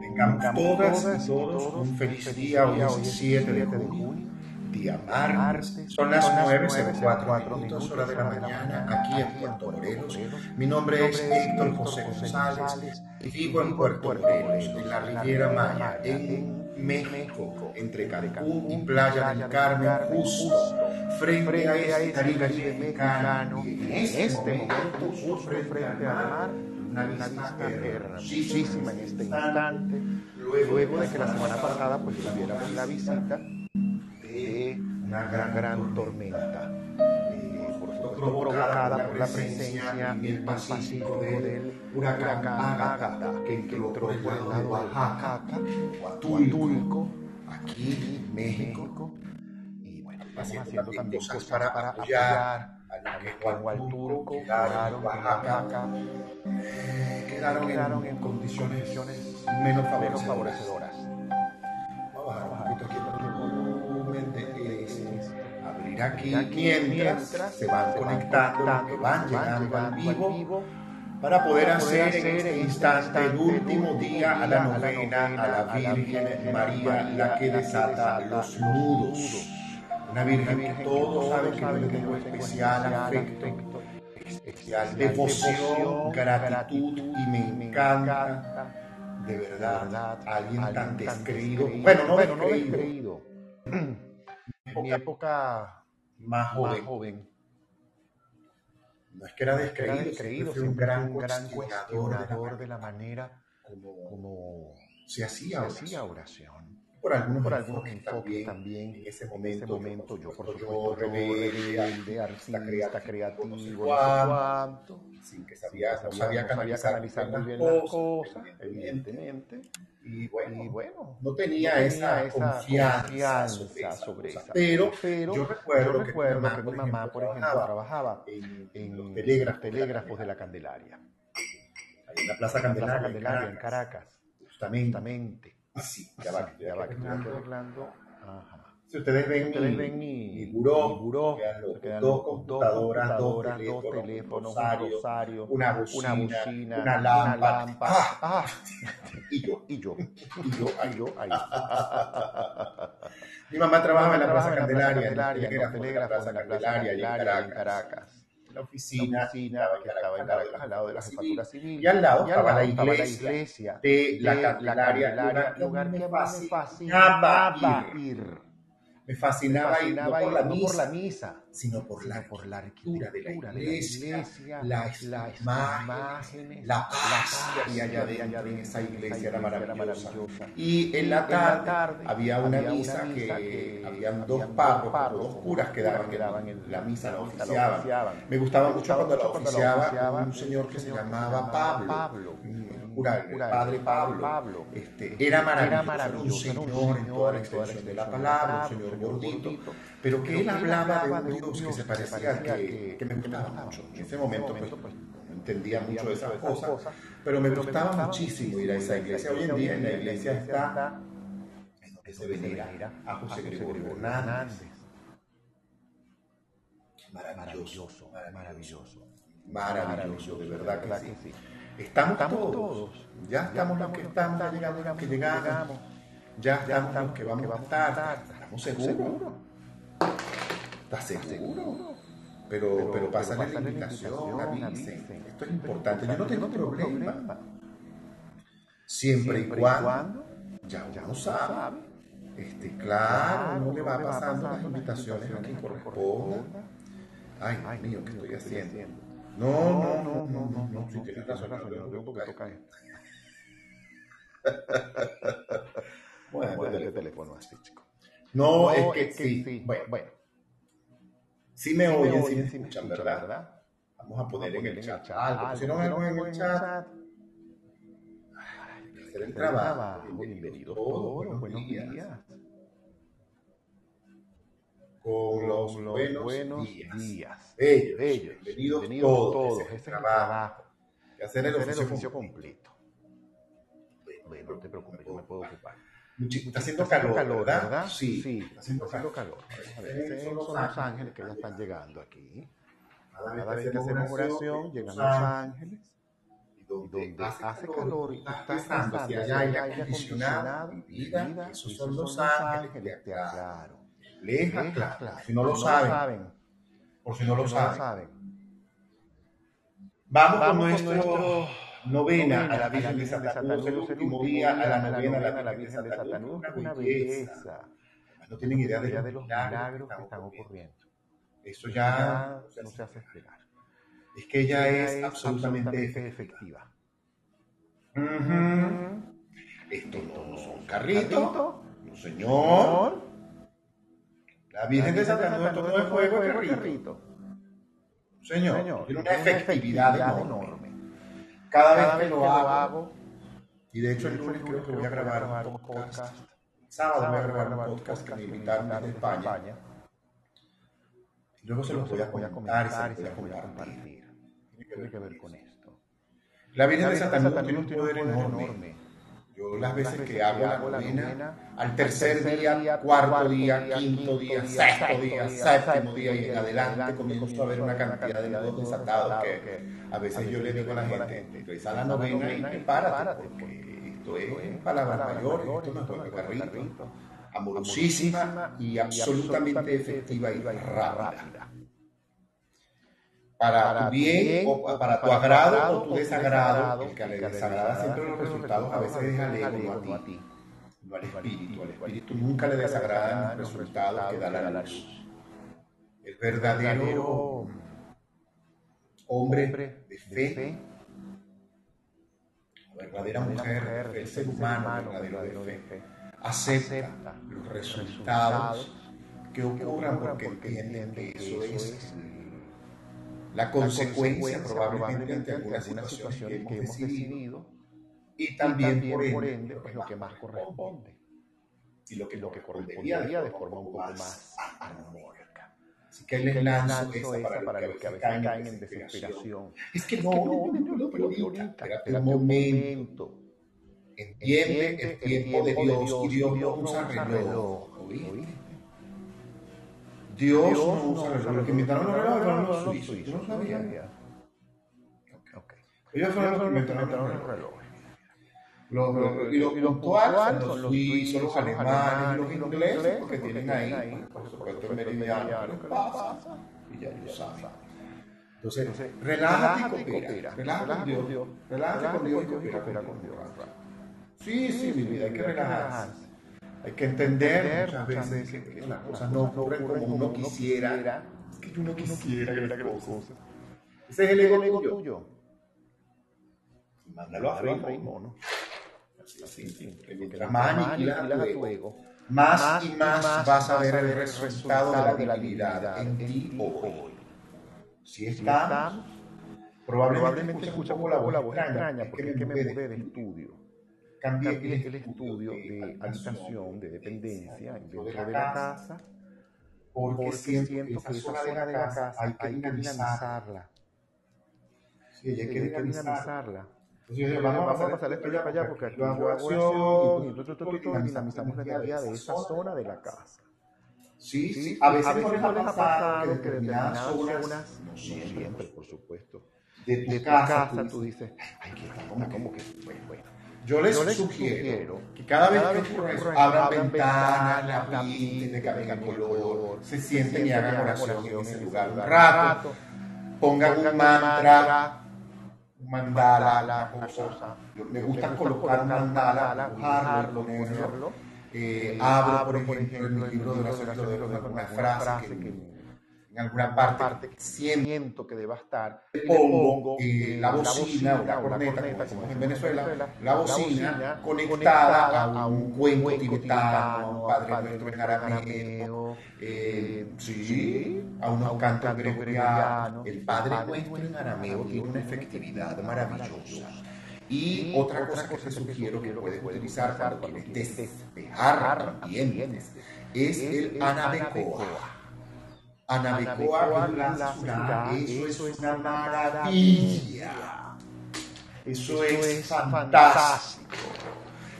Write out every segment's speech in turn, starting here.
Tengamos todas y todos un feliz día, hoy 7 de junio, día martes. Son las 9.04 minutos, hora de la mañana, aquí en Puerto Morelos. Mi nombre es Héctor José González, vivo en Puerto Morelos, en la Riviera Maya, en México, entre Cancún y Playa del Carmen, justo frente a este Caribe mexicano. En este momento, justo frente al mar, una vista hermosísima en este instante, luego de que la semana pasada pues tuviéramos la visita de una gran, tormenta, eh, provocada por la presencia en el Pacífico del huracán Ágata, que entró por el lado de Oaxaca, Huatulco, aquí en México, bueno, haciendo también cosas para, para apoyar a los que Huatulco quedaron Oaxaca, eh, quedaron, quedaron en condiciones menos favorecedoras. Vamos a bajar un poquito aquí el volumen de abrir aquí mientras se van conectando, que van llegando al vivo para poder hacer en este instante el último día a la novena a la Virgen María, la que desata los nudos. Una Virgen que todos saben que yo le tengo especial afecto, especial devoción, gratitud y me encanta. de verdad alguien tan descreído. Bueno, no descreído. En mi época más joven. No es que era descreído, fue un gran, cuestionador de la manera como, se hacía oración por algunos, por algunos enfoques también, en ese momento, momento yo, por supuesto, yo rebelde, artista, artista creativo, no sé cuánto, sin que sabía, no sabía, canalizar, muy bien las cosas, evidentemente. Y bueno, y bueno, no tenía, no esa, esa confianza, confianza sobre esa, pero, pero yo recuerdo, yo recuerdo que, mi mamá, por ejemplo, trabajaba en, en los telégrafos, telégrafos de la Candelaria. En la Plaza Candelaria en Caracas, justamente. Así, ya va, ya, ya va, que estoy arreglando. Ajá. Si ustedes ven, ustedes ven mi, mi buró, mi buró quedan quedan dos computadoras, dos teléfonos, dos teléfonos un rosario, una bocina, una, bocina, una lámpara. Una lámpara. Ah, ah. y yo, y yo, y yo, y yo, ahí. Mi mamá trabajaba en la Plaza Candelaria, en la Plaza Candelaria, en Caracas la oficina, la oficina que estaba en Caracas, al lado de la jefatura civil, y al lado, y al lado estaba, la iglesia, la de la Candelaria, lugar, lugar que me fascinaba ir. ir me fascinaba, me fascinaba ir, no, por, la no misa, por la misa, sino por la, por la arquitectura de la iglesia, las, las imágenes, la paz que había allá dentro en esa iglesia era maravillosa. Y en la tarde había una misa que habían dos párrocos, dos curas que daban la misa, la oficiaban. Me gustaba mucho cuando la oficiaba un señor que se llamaba Pablo el padre Pablo, este, era maravilloso, un señor en toda la extensión de la palabra, un señor gordito, pero que él hablaba de un Dios que se parecía al que, que me gustaba mucho. En ese momento, pues, pues, entendía mucho de esas cosas, pero me gustaba muchísimo ir a esa iglesia. Hoy en día en la iglesia está en donde se venera a José Gregorio Hernández. Maravilloso, maravilloso, maravilloso, de verdad que sí. Estamos, todos. Ya estamos los que están llegando, los que llegamos. Ya estamos los que vamos a estar. ¿Estamos seguros? ¿Estás seguro? Pero, pero pasan la invitación, avisen. Esto es importante. Yo no tengo problema. Siempre y cuando ya uno sabe. Este, claro, no le va pasando las invitaciones a quien corresponda. Ay, mío, ¿qué estoy haciendo? No, no, no, no, no, no, si tienes razón, no tengo un poquito caer. Bueno, el teléfono así, chico. No, es que, sí. Bueno, bueno. Sí me oyen, sí me escuchan, ¿verdad? Vamos a poner en el chat algo. Si no me en el chat. El trabajo. Bienvenidos todos. Buenos días con los, buenos, buenos días. días. Ellos, ellos, bienvenidos, bienvenidos todos, todos. Ese es el trabajo. Que hacer el oficio, oficio completo. completo. Bueno, no te preocupes, yo me puedo ocupar. Está haciendo calor, calor, ¿verdad? ¿verdad? Sí, sí, está haciendo, está haciendo calor. calor. A ver, estos son los ángeles que ya están llegando aquí. Cada vez que hacemos oración, llegan los ángeles donde hace calor y estás pensando si hay aire acondicionado, vida, esos son los ángeles de Leja, claro. Si no lo saben, por si no lo saben. Vamos con nuestro novena a la Virgen de Satanás, el último día a la novena a la Virgen de. Una belleza. No tienen idea de los milagros que están ocurriendo. Eso ya no se hace esperar. Es que ella es absolutamente efectiva. Esto no son carritos, no señor. La Virgen de Satanás no es fuego de carrito. Señor, tiene una efectividad enorme. Cada vez que lo hago, y de hecho el lunes creo que voy a grabar un podcast, sábado voy a grabar un podcast que me invitaron de España, y luego se los voy a comentar y se los voy a compartir. Tiene que ver con esto. La Virgen de Satanás tiene un poder enorme. Yo las veces que hago la novena, al tercer día, cuarto día, quinto día, sexto día, séptimo día y en adelante comienzo a ver una cantidad de nudos desatados que a veces yo le digo a la gente, reza la novena y prepárate porque esto es palabras mayores, esto no es juego carrito, amorosísima y absolutamente efectiva y rápida para, tu bien, o para tu agrado o tu desagrado, el que le desagrada siempre los resultados a veces es al ego, no a ti, no al espíritu. Al espíritu nunca le desagradan los resultados que da la luz. El verdadero hombre de fe, la verdadera mujer, el ser humano verdadero de fe, acepta los resultados que ocurran porque entienden que eso es la consecuencia, probablemente de alguna situación que hemos decidido y también, por ende, pues, lo que más corresponde y lo que, lo que correspondería de forma un poco más armónica. Así que les lanzo esa para, los que a veces caen en desesperación. Es que no, no, no, no, pero espérate un momento. Entiende el tiempo de Dios y Dios no usa reloj. ¿Oíste? Dios, Dios no usa reloj. Los que inventaron los relojes fueron los suizos. Yo no sabía. Okay. Ellos fueron los que inventaron los relojes. Los, los, y los puntuales son los suizos, los alemanes y los ingleses, porque tienen ahí, por supuesto, el meridiano que pasa, y ya ellos saben. Entonces, relájate y coopera. Relájate con Dios. Relájate con Dios y coopera con Dios. Sí, sí, mi vida, hay que relajarse. Hay que entender muchas veces que las cosas no ocurren como uno quisiera. Es que uno quisiera que las cosas. Ese es el ego tuyo. Mándalo a freír, mono. Así, Mientras más aniquilas a tu ego, más y más vas a ver el resultado de la divinidad en ti hoy. Si está, probablemente escucha por la voz extraña, porque es que me mudé de estudio cambié, el, estudio de habitación, de dependencia dentro de la casa, porque, siento, que esa zona de la casa hay que dinamizarla. Sí, hay que dinamizarla. Entonces, vamos, a pasar esto ya para allá porque aquí yo hago acción y dinamizamos la energía de esa zona de la casa. Sí, sí, a veces, a veces no les ha pasado que determinadas zonas, no siempre, por supuesto, de tu, casa, tú dices, ay, que está como que, bueno, bueno. Yo les, sugiero, que cada vez que ocurra eso, abran ventanas, la pinten de cambien color, se sienten y hagan oración en ese lugar un rato, pongan un mantra, un mandala, una cosa. Me gusta colocar un mandala, dibujarlo, ponerlo. Eh, abro, por ejemplo, en mi libro de oraciones, alguna frase que en alguna parte que siento que deba estar, pongo eh, la bocina o la corneta, como en Venezuela, la bocina conectada a un cuenco tibetano, a un Padre Nuestro en arameo, eh, sí, a unos cantos gregorianos. El Padre Nuestro en arameo tiene una efectividad maravillosa. Y otra cosa que te sugiero que puedes utilizar cuando quieres despejar también es el anabecoa. Anabecoa eso es una maravilla. Eso es fantástico.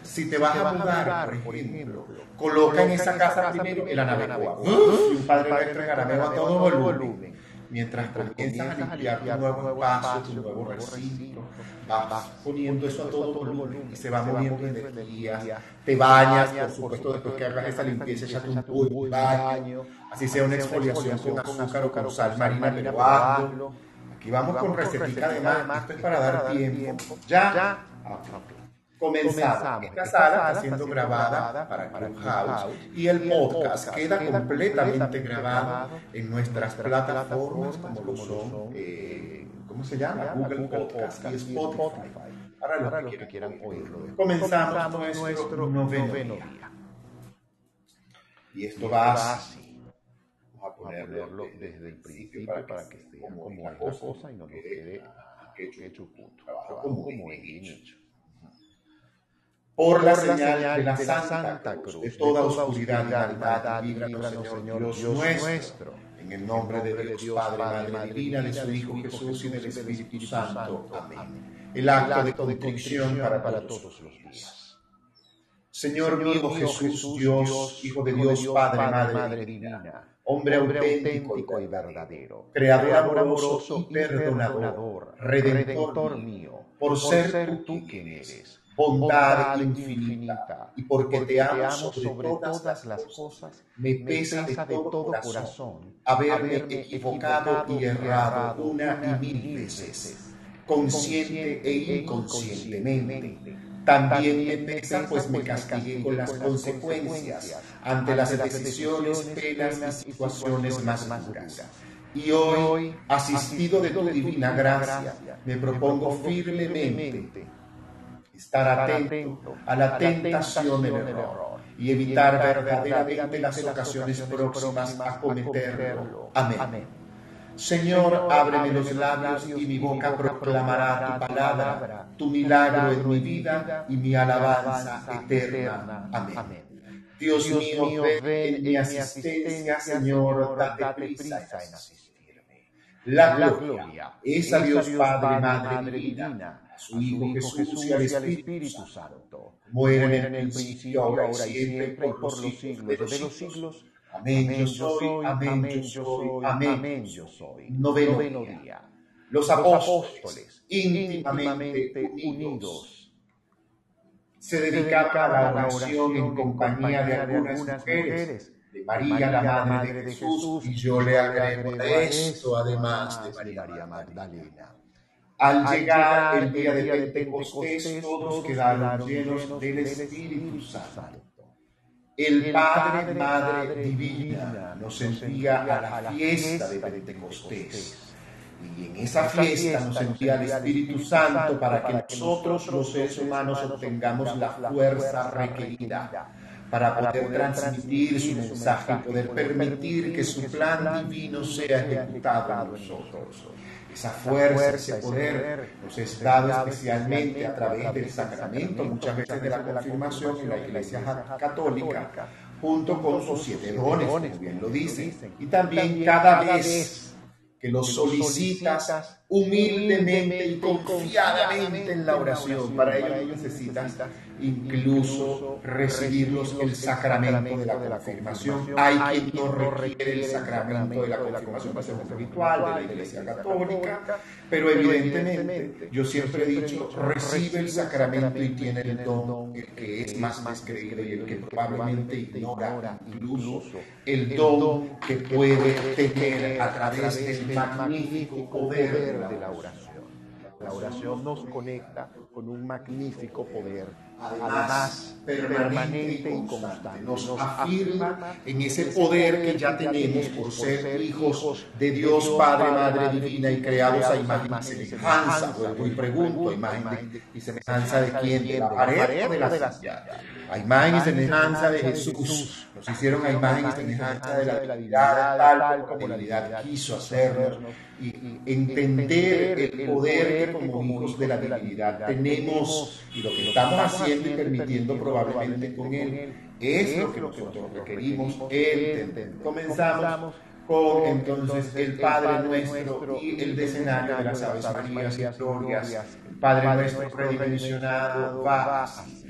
Si te vas a mudar, por ejemplo, coloca en esa casa primero el Anabecoa. Y un Padre Nuestro en Arameo a todo volumen. Mientras comienzas a limpiar tu nuevo espacio, tu nuevo recinto, vas poniendo eso a todo volumen y se va moviendo energías, te bañas, por supuesto, después que hagas esa limpieza, échate un buen baño, así sea una exfoliación con azúcar o con sal marina, pero hazlo. Aquí vamos con recetica de más, esto es para dar tiempo. Ya, comenzamos. Esta sala está siendo grabada para Clubhouse y el podcast queda completamente grabado en nuestras plataformas como lo son, eh, ¿cómo se llama? Google Podcast y Spotify. Para los que quieran oírlo. Comenzamos nuestro noveno día. Y esto va así. Vamos a ponerlo desde el principio para que esté como la cosa y no nos quede hecho punto. Trabajo como bien hecho por la señal de la Santa Cruz, de toda oscuridad y maldad, líbranos, Señor Dios nuestro, en el nombre de Dios Padre, Madre Divina, de su Hijo Jesús y del Espíritu Santo. Amén. El acto de contrición para todos los días. Señor mío Jesús, Dios, Hijo de Dios, Padre, Madre Divina, hombre auténtico y verdadero, creador amoroso y perdonador, redentor mío, por ser tú quien eres bondad infinita, y porque te amo sobre todas las cosas, me pesa de todo corazón haberme equivocado y errado una y mil veces, consciente e inconscientemente. También me pesa pues me castigué con las consecuencias ante las decisiones, penas y situaciones más duras. Y hoy, asistido de tu divina gracia, me propongo firmemente estar atento a la tentación del error y evitar verdaderamente las ocasiones próximas a cometerlo. Amén. Señor, ábreme los labios y mi boca proclamará tu palabra, tu milagro en mi vida y mi alabanza eterna. Amén. Dios mío, ven en mi asistencia, Señor, date prisa en asistirme. La gloria es a Dios Padre, Madre Divina a su Hijo Jesús y al Espíritu Santo, mueren en el principio, ahora y siempre, por los siglos de los siglos. Amén, yo soy, amén, yo soy, amén, yo soy. Noveno día. Los apóstoles, íntimamente unidos, se dedicaban a la oración en compañía de algunas mujeres, de María, la Madre de Jesús, y yo le agrego de esto, además de María Magdalena. Al llegar el día de Pentecostés, todos quedaron llenos del Espíritu Santo. El Padre, Madre Divina nos envía a la fiesta de Pentecostés. Y en esa fiesta nos envía el Espíritu Santo para que nosotros los seres humanos obtengamos la fuerza requerida para poder transmitir su mensaje y poder permitir que su plan divino sea ejecutado en nosotros esa fuerza, ese poder nos es dado especialmente a través del sacramento, muchas veces de la confirmación en la Iglesia Católica, junto con sus siete dones, como bien lo dicen, y también cada vez que lo solicitas humildemente y confiadamente en la oración. Para ello necesitas incluso recibir el sacramento de la confirmación. Hay quien no requiere el sacramento de la confirmación para ser un ritual de la Iglesia Católica, pero evidentemente yo siempre he dicho, recibe el sacramento y tiene el don, el que es más más creído y el que probablemente ignora incluso el don que puede tener a través del magnífico poder de la oración. La oración nos conecta con un magnífico poder además permanente y constante. Nos afirma en ese poder que ya tenemos por ser hijos de Dios Padre, Madre Divina y creados a imagen y semejanza. Vuelvo y pregunto, imagen y semejanza de quién? De la pared o de la silla. A imagen y semejanza de Jesús. Nos hicieron a imagen y semejanza de la divinidad, tal como la divinidad quiso hacernos. Y entender el poder que como hijos de la divinidad tenemos y lo que estamos haciendo y permitiendo probablemente con Él es lo que nosotros requerimos entender. Comenzamos con entonces el Padre nuestro y el decenario de las Aves Marías y Glorias. El Padre nuestro redimensionado va así.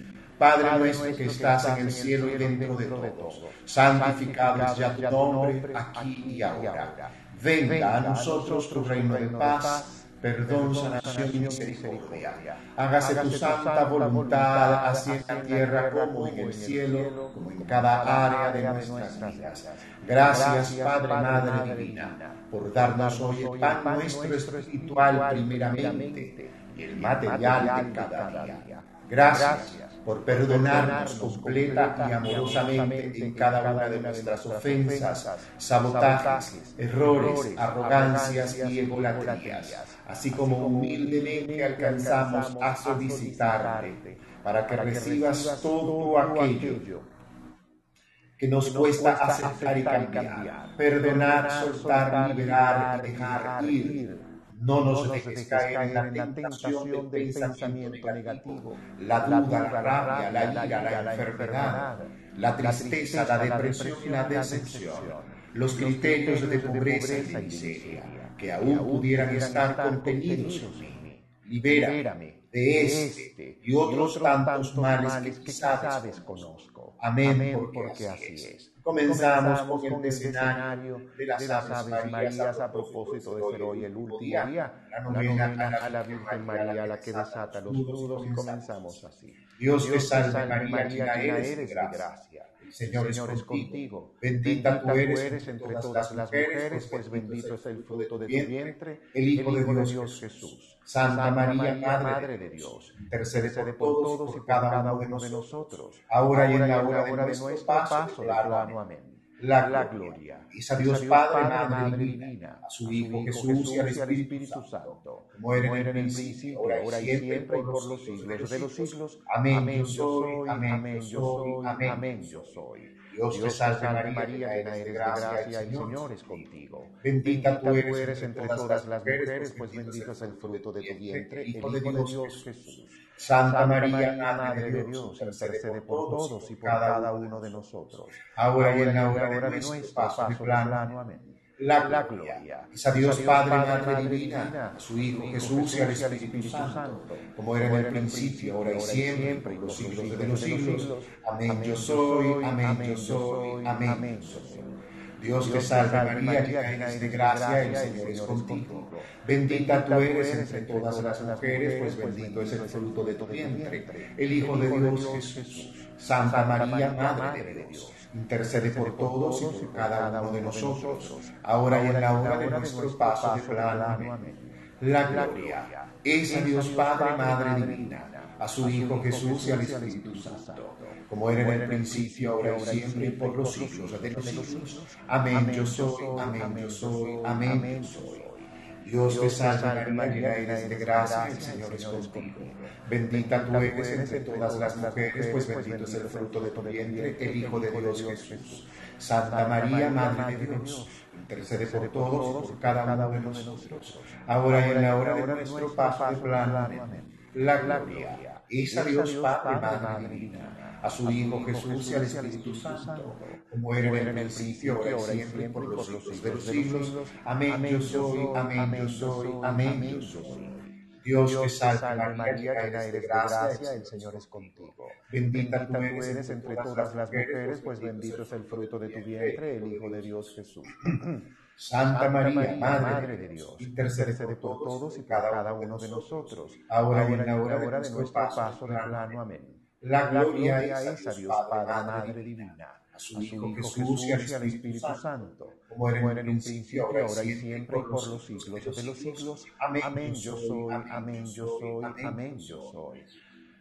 Padre nuestro que estás en el cielo y dentro de todos, santificado es ya tu nombre aquí y ahora. Venga a nosotros tu reino de paz, perdón, sanación y misericordia. Hágase tu santa voluntad, así en la tierra como en el cielo, como en cada área de nuestras vidas. Gracias, Padre, Madre Divina, por darnos hoy el pan nuestro espiritual primeramente y el material de cada día. Gracias por perdonarnos completa y amorosamente en cada una de nuestras ofensas, sabotajes, errores, arrogancias y egolatrías, así como humildemente alcanzamos a solicitarte para que recibas todo aquello que nos cuesta aceptar y cambiar, perdonar, soltar, liberar y dejar ir no nos dejes caer en la tentación del pensamiento negativo, la duda, la rabia, la ira, la enfermedad, la tristeza, la depresión y la decepción, los criterios de pobreza y de miseria, que aún pudieran estar contenidos. en mí. Libérame de este y otros tantos males que quizás desconozco. Amén, porque así es. Comenzamos con el escenario de las Aves Marías a propósito de ser hoy el último día, la novena a la Virgen María, la que desata los nudos, y comenzamos así. Dios te salve María, llena eres de gracia. El Señor, es contigo. Bendita tú eres entre todas las mujeres, pues bendito es el fruto de tu vientre, el Hijo de Dios Jesús. Santa María, Madre de Dios, intercede por todos y por cada uno de nosotros, ahora y en la hora de nuestro paso plano. Amén. La gloria es a Dios Padre, Madre Divina, a su Hijo Jesús y al Espíritu Santo, era en el principio, ahora y siempre, y por los siglos de los siglos. Amén. Yo soy, amén, yo soy, amén, yo soy. Dios te salve María, llena eres de gracia, el Señor es contigo. Bendita tú eres entre todas las mujeres, pues bendito es el fruto de tu vientre, el Hijo de Dios Jesús. Santa María, Madre de Dios, intercede por todos y por cada uno de nosotros, ahora y en la hora de nuestro paso plano. Amén la, gloria. Es a Dios Padre, Madre Divina, a su Hijo Jesús y al Espíritu Santo, como era en el principio, ahora y siempre, por los siglos de los siglos. Amén yo soy, amén yo soy, amén yo soy. Dios te salve María, llena eres de gracia, el Señor es contigo. Bendita tú eres entre todas las mujeres, pues bendito es el fruto de tu vientre, el Hijo de Dios Jesús. Santa María, Madre de Dios intercede por todos y por cada uno de nosotros, ahora y en la hora de nuestro paso de plano. Amén. La gloria es a Dios Padre, Madre Divina, a su Hijo Jesús y al Espíritu Santo, como era en el principio, ahora y siempre, y por los siglos de los siglos. Amén, yo soy, amén, yo soy, amén, yo soy. Dios te salve María, eres de gracia, el Señor es contigo. Bendita tú eres entre todas las mujeres, pues bendito es el fruto de tu vientre, el Hijo de Dios Jesús. Santa María, Madre de Dios, intercede por todos y por cada uno de nosotros, ahora y en la hora de nuestro paso de. La gloria es a Dios Padre, Madre Divina, a su Hijo Jesús y al Espíritu Santo, como era en el principio, ahora y siempre, por los siglos de los siglos. Amén, yo soy, amén, yo soy, amén, yo soy. Dios te salve María, llena eres de gracia, el Señor es contigo. Bendita tú eres entre todas las mujeres, pues bendito es el fruto de tu vientre, el Hijo de Dios Jesús. Santa María, Madre de Dios, intercede por todos y por cada uno de nosotros, ahora y en la hora de nuestro paso de plano. Amén. La gloria es a Dios Padre, Madre Divina a su Hijo Jesús y al Espíritu Santo, como era en un principio, ahora y siempre, y por los siglos de los siglos. Amén, yo soy, amén, yo soy, amén, yo soy.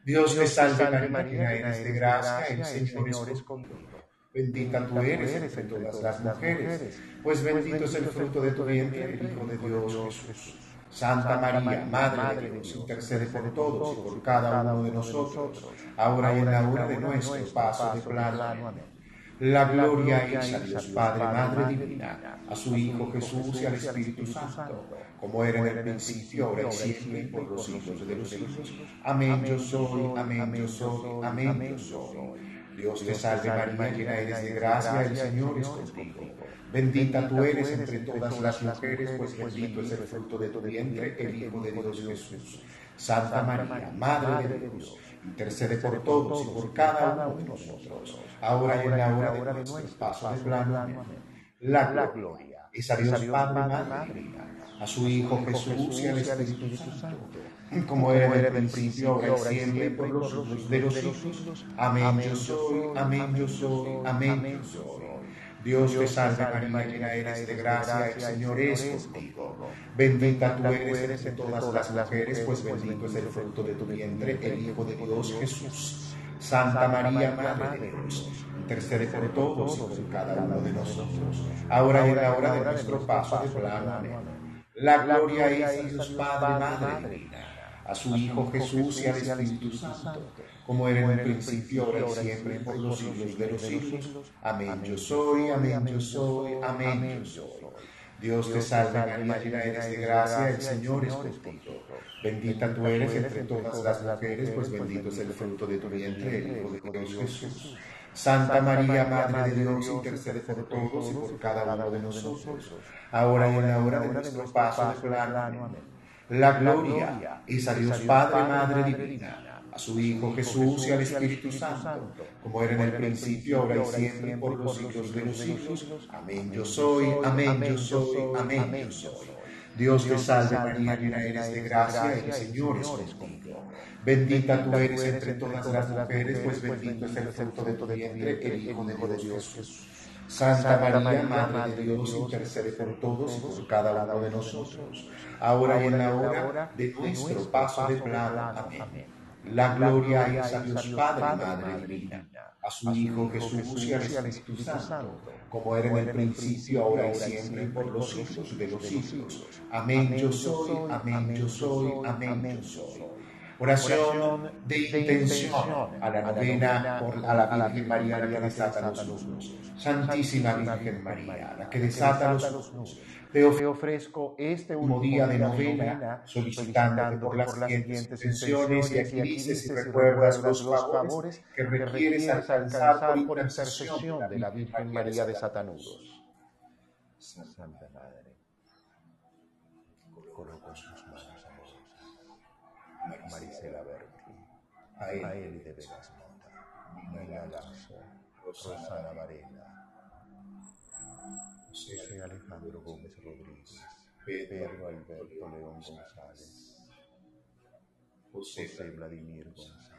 Dios te salve María, eres de gracia, el Señor es contigo. Bendita tú eres entre todas las mujeres, pues bendito es el fruto de tu vientre, el Hijo de Dios Jesús. Santa María, Madre de Dios, intercede por todos y por cada uno de nosotros, ahora y en la hora de nuestro paso de plano. La gloria es a Dios Padre, Madre Divina, a su Hijo Jesús y al Espíritu Santo, como era en el principio, ahora y siempre, y por los siglos de los siglos. Amén, yo soy, amén, yo soy, amén, yo soy. Dios te salve María, llena eres de gracia, el Señor es contigo. Bendita tú eres entre todas las mujeres, pues bendito es el fruto de tu vientre, el Hijo de Dios Jesús. Santa María, Madre de Dios intercede por todos y por cada uno de nosotros, ahora y en la hora de nuestro paso de plano. La gloria es a Dios Padre, Madre, a su Hijo Jesús y al Espíritu Santo, como era en el principio, ahora y siempre, por los siglos de los siglos. Amén yo soy, amén yo soy, amén yo soy. Dios te salve María, llena eres de gracia, el Señor es contigo. Bendita tú eres entre todas las mujeres, pues bendito es el fruto de tu vientre, el Hijo de Dios Jesús. Santa María, Madre de Dios, intercede por todos y por cada uno de nosotros, ahora y en la hora de nuestro paso de plano. La gloria es a Dios Padre, Madre a su Hijo Jesús y al Espíritu Santo, como era en el principio, ahora y siempre, por los siglos de los siglos. Amén. Yo soy, amén, yo soy, amén, yo soy. Dios te salve María, llena eres de gracia, el Señor es contigo. Bendita tú eres entre todas las mujeres, pues bendito es el fruto de tu vientre, el Hijo de Dios Jesús. Santa María, Madre de Dios, intercede por todos y por cada uno de nosotros, ahora y en la hora de nuestro paso de plano. Amén. La gloria es a Dios Padre, Madre Divina, a su Hijo Jesús y al Espíritu Santo, como era en el principio, ahora y siempre, por los siglos de los siglos. Amén yo soy, amén yo soy, amén yo soy. Dios te salve María, llena eres de gracia, el Señor es contigo. Bendita tú eres entre todas las mujeres, pues bendito es el fruto de tu vientre, el Hijo de Dios Jesús. Santa María, Madre de Dios, intercede por todos y por cada uno de nosotros, ahora y en la hora de nuestro paso de plano. Amén. La gloria es a Dios Padre, Madre Divina, a su Hijo Jesús y al Espíritu Santo, como era en el principio, ahora y siempre, por los siglos de los siglos. Amén yo soy, amén yo soy, amén yo soy. Oración de intención a la novena por a la Virgen María, la que desata los nudos. Santísima Virgen María, la que desata los nudos. Te ofrezco este último día de novena, solicitando por las siguientes intenciones y aquí dices y recuerdas los favores que requieres alcanzar por intercesión de la Virgen María de Satanudos. Santa Madre, Marisela Berti, a él de Vegas Mota, Nina Lazo, Rosana Varela, José Alejandro Gómez Rodríguez, Pedro Alberto León González, José Vladimir González.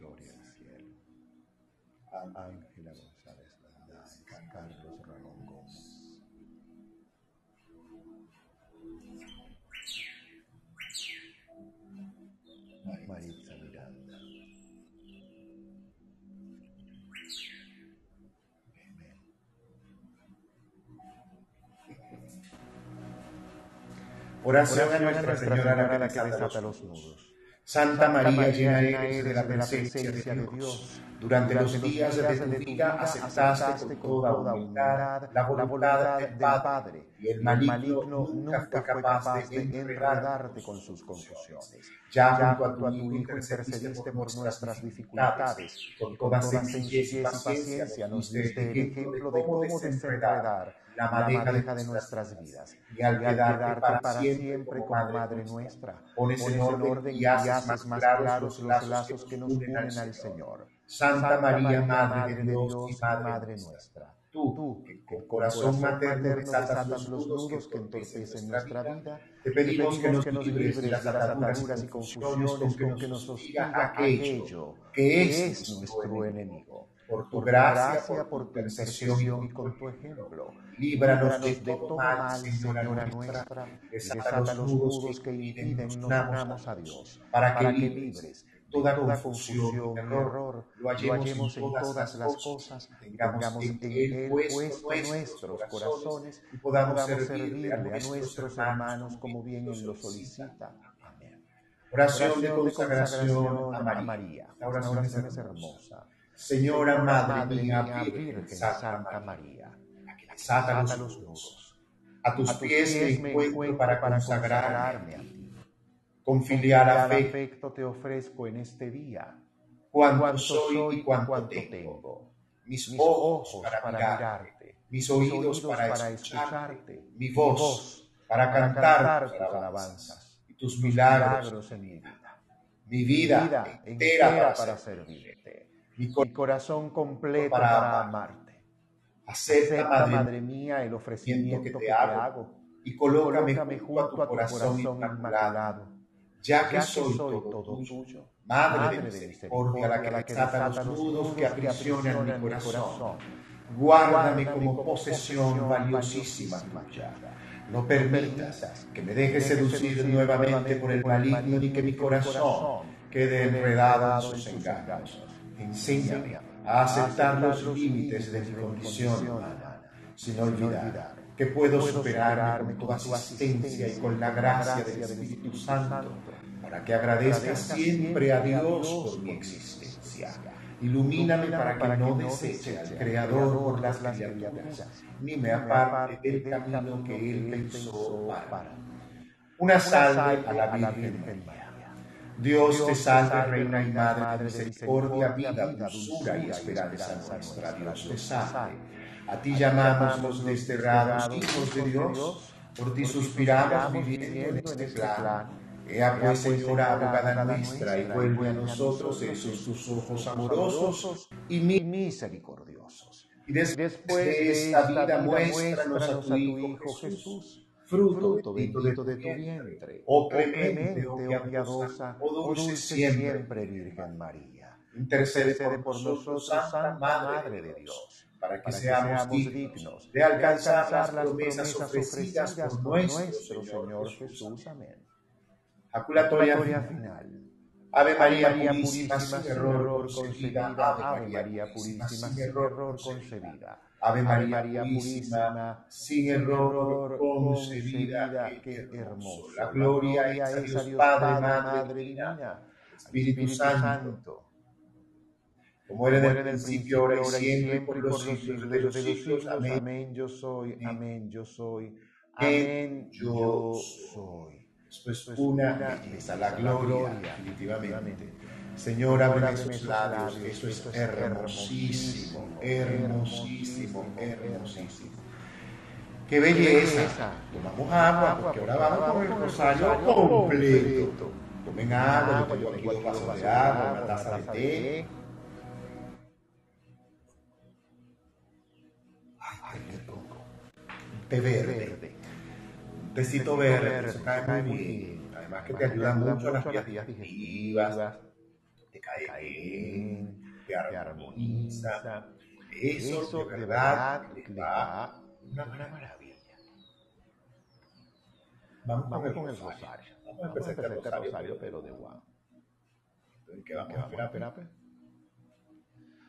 Gloria al cielo. Ángela Oración a Nuestra Señora, la que desata los nudos. Santa María, llena eres de la presencia de Dios. Durante los días de tu vida aceptaste con toda humildad la voluntad del Padre, y el maligno nunca fue capaz de enredarte con sus confusiones. Ya junto a tu Hijo intercediste por nuestras dificultades, con toda sencillez y paciencia nos diste el ejemplo de cómo desenredar la madeja de nuestras vidas, y al quedarte para siempre como Madre nuestra, pones en orden y haces más claros los lazos que nos unen al Señor. Santa María, Madre de Dios y Madre nuestra, tú, que con corazón materno desatas los nudos que entorpecen nuestra vida, te pedimos que nos libres de las ataduras y confusiones con que nos hostiga aquello que es nuestro enemigo. Por tu gracia, por tu intercesión y con tu ejemplo, líbranos de todo mal, Señora nuestra, desata los nudos que impiden nos a Dios, para que libres toda confusión y error lo hallemos en todas las cosas, tengamos en Él puesto nuestros corazones y podamos servirle a nuestros hermanos como bien Él lo solicita. Amén. Oración de consagración a María. La oración es hermosa. Señora Madre mía, Virgen Santa María, la que desata los nudos. A tus pies me encuentro para consagrarme a ti. Con filial afecto te ofrezco en este día cuanto soy y cuanto tengo. Mis ojos para mirarte, mis oídos para escucharte, mi voz para cantar tus alabanzas y tus milagros en mi vida. Mi vida entera para servirte. Mi corazón completo para, amarte. Acepta, Madre, mía, el ofrecimiento que te, hago, y colócame, junto a tu corazón, inmaculado, ya que soy todo tuyo. Madre, de misericordia, la que desata los nudos que aprisionan mi corazón. Guárdame como posesión valiosísima tuya. No permitas que me dejes seducir nuevamente por el maligno ni que mi corazón quede enredado en sus engaños. Enséñame a aceptar los límites de mi condición humana, sin olvidar que puedo superarme con tu asistencia y con la gracia del Espíritu Santo, para que agradezca siempre a Dios por mi existencia. Ilumíname para que no deseche al Creador por las criaturas, ni me aparte del camino que Él pensó para. Una salve a la Virgen. Dios te salve, Reina y Madre de misericordia, vida, dulzura y esperanza nuestra. Dios te salve. A ti llamamos los desterrados hijos de Dios, por ti suspiramos viviendo en este plan. Ea pues, Señora, abogada nuestra, y vuelve a nosotros esos tus ojos amorosos y misericordiosos. Y después de esta vida, muéstranos a tu Hijo Jesús fruto bendito de tu vientre, oh clemente, oh piadosa, oh dulce siempre Virgen María. Intercede por nosotros, Santa Madre de Dios, para que seamos dignos de alcanzar las promesas ofrecidas por nuestro Señor Jesús. Amén. Jaculatoria final. Ave María, purísima, sin error concebida. Ave María, purísima, sin error concebida. Ave María, purísima, sin error concebida, qué hermoso. La gloria es a Dios Padre, Madre Divina, Espíritu Santo, como era en el principio, ahora y siempre, por los siglos de los siglos. Amén. Yo soy, amén, yo soy, amén, yo soy. Esto es una belleza, la gloria, definitivamente. Señor, abre esos labios, eso es hermosísimo, hermosísimo, hermosísimo. ¡Qué belleza! Tomamos agua, porque ahora vamos con el rosario completo. Tomen agua, yo tengo aquí dos vasos de agua, una taza de té. Ay, qué rico. Té verde. Un tecito verde, eso cae muy bien. Además que te ayuda mucho a las vías digestivas cae bien, te armoniza. Eso, Eso de verdad le va una, una maravilla. Vamos, vamos con el rosario. Vamos a empezar este rosario, rosario, pero de guau. ¿Qué vamos a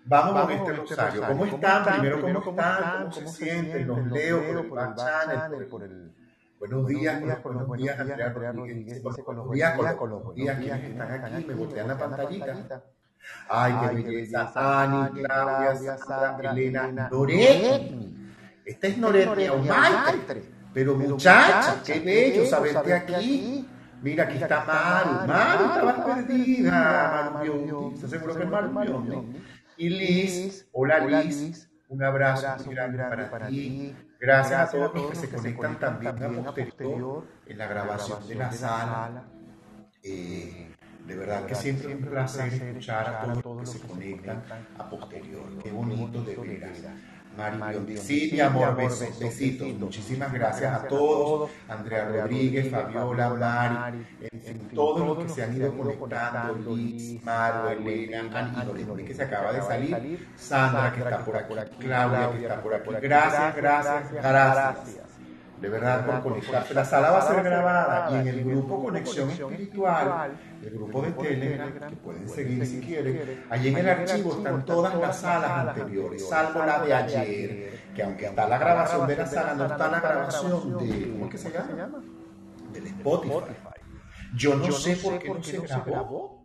Vamos, con este rosario. ¿Cómo están? Primero, ¿cómo están? ¿Cómo se sienten? Los leo por el channel, por el Buenos días, buenos días, Andrea Rodríguez. Buenos días, con los días que están aquí, me voltean la pantallita. Ay, qué belleza. Ani, Claudia, Sandra, Elena, Noret. Esta es Noret Maitre. Pero muchacha, qué bello saberte aquí. Mira, aquí está Maru. Maru, estabas perdida. Maru ¿Estás seguro que es Maru Y Liz, hola Liz. Un abrazo muy grande para ti. Gracias a todos los que se conectan también a posterior en la grabación de la sala. Eh, de verdad que siempre es un placer escuchar a todos los que se conectan a posterior. Qué bonito de veras. Mario sí, mi amor, besos, besitos. Muchísimas gracias a todos. Andrea Rodríguez, Fabiola, Mari, en fin, todos los que se han ido conectando, Liz, Maru, Elena, Ani, que se acaba de salir, Sandra, que está por aquí, Claudia, que está por aquí. Gracias, gracias, gracias de verdad por conectarse. La sala va a ser grabada y en el grupo Conexión Espiritual, el grupo de Telegram, que pueden seguir si quieren, allí en el archivo están todas las salas anteriores, salvo la de ayer, que aunque está la grabación de la sala, no está la grabación de, ¿cómo es que se llama? Del Spotify. Yo no sé por qué no se grabó.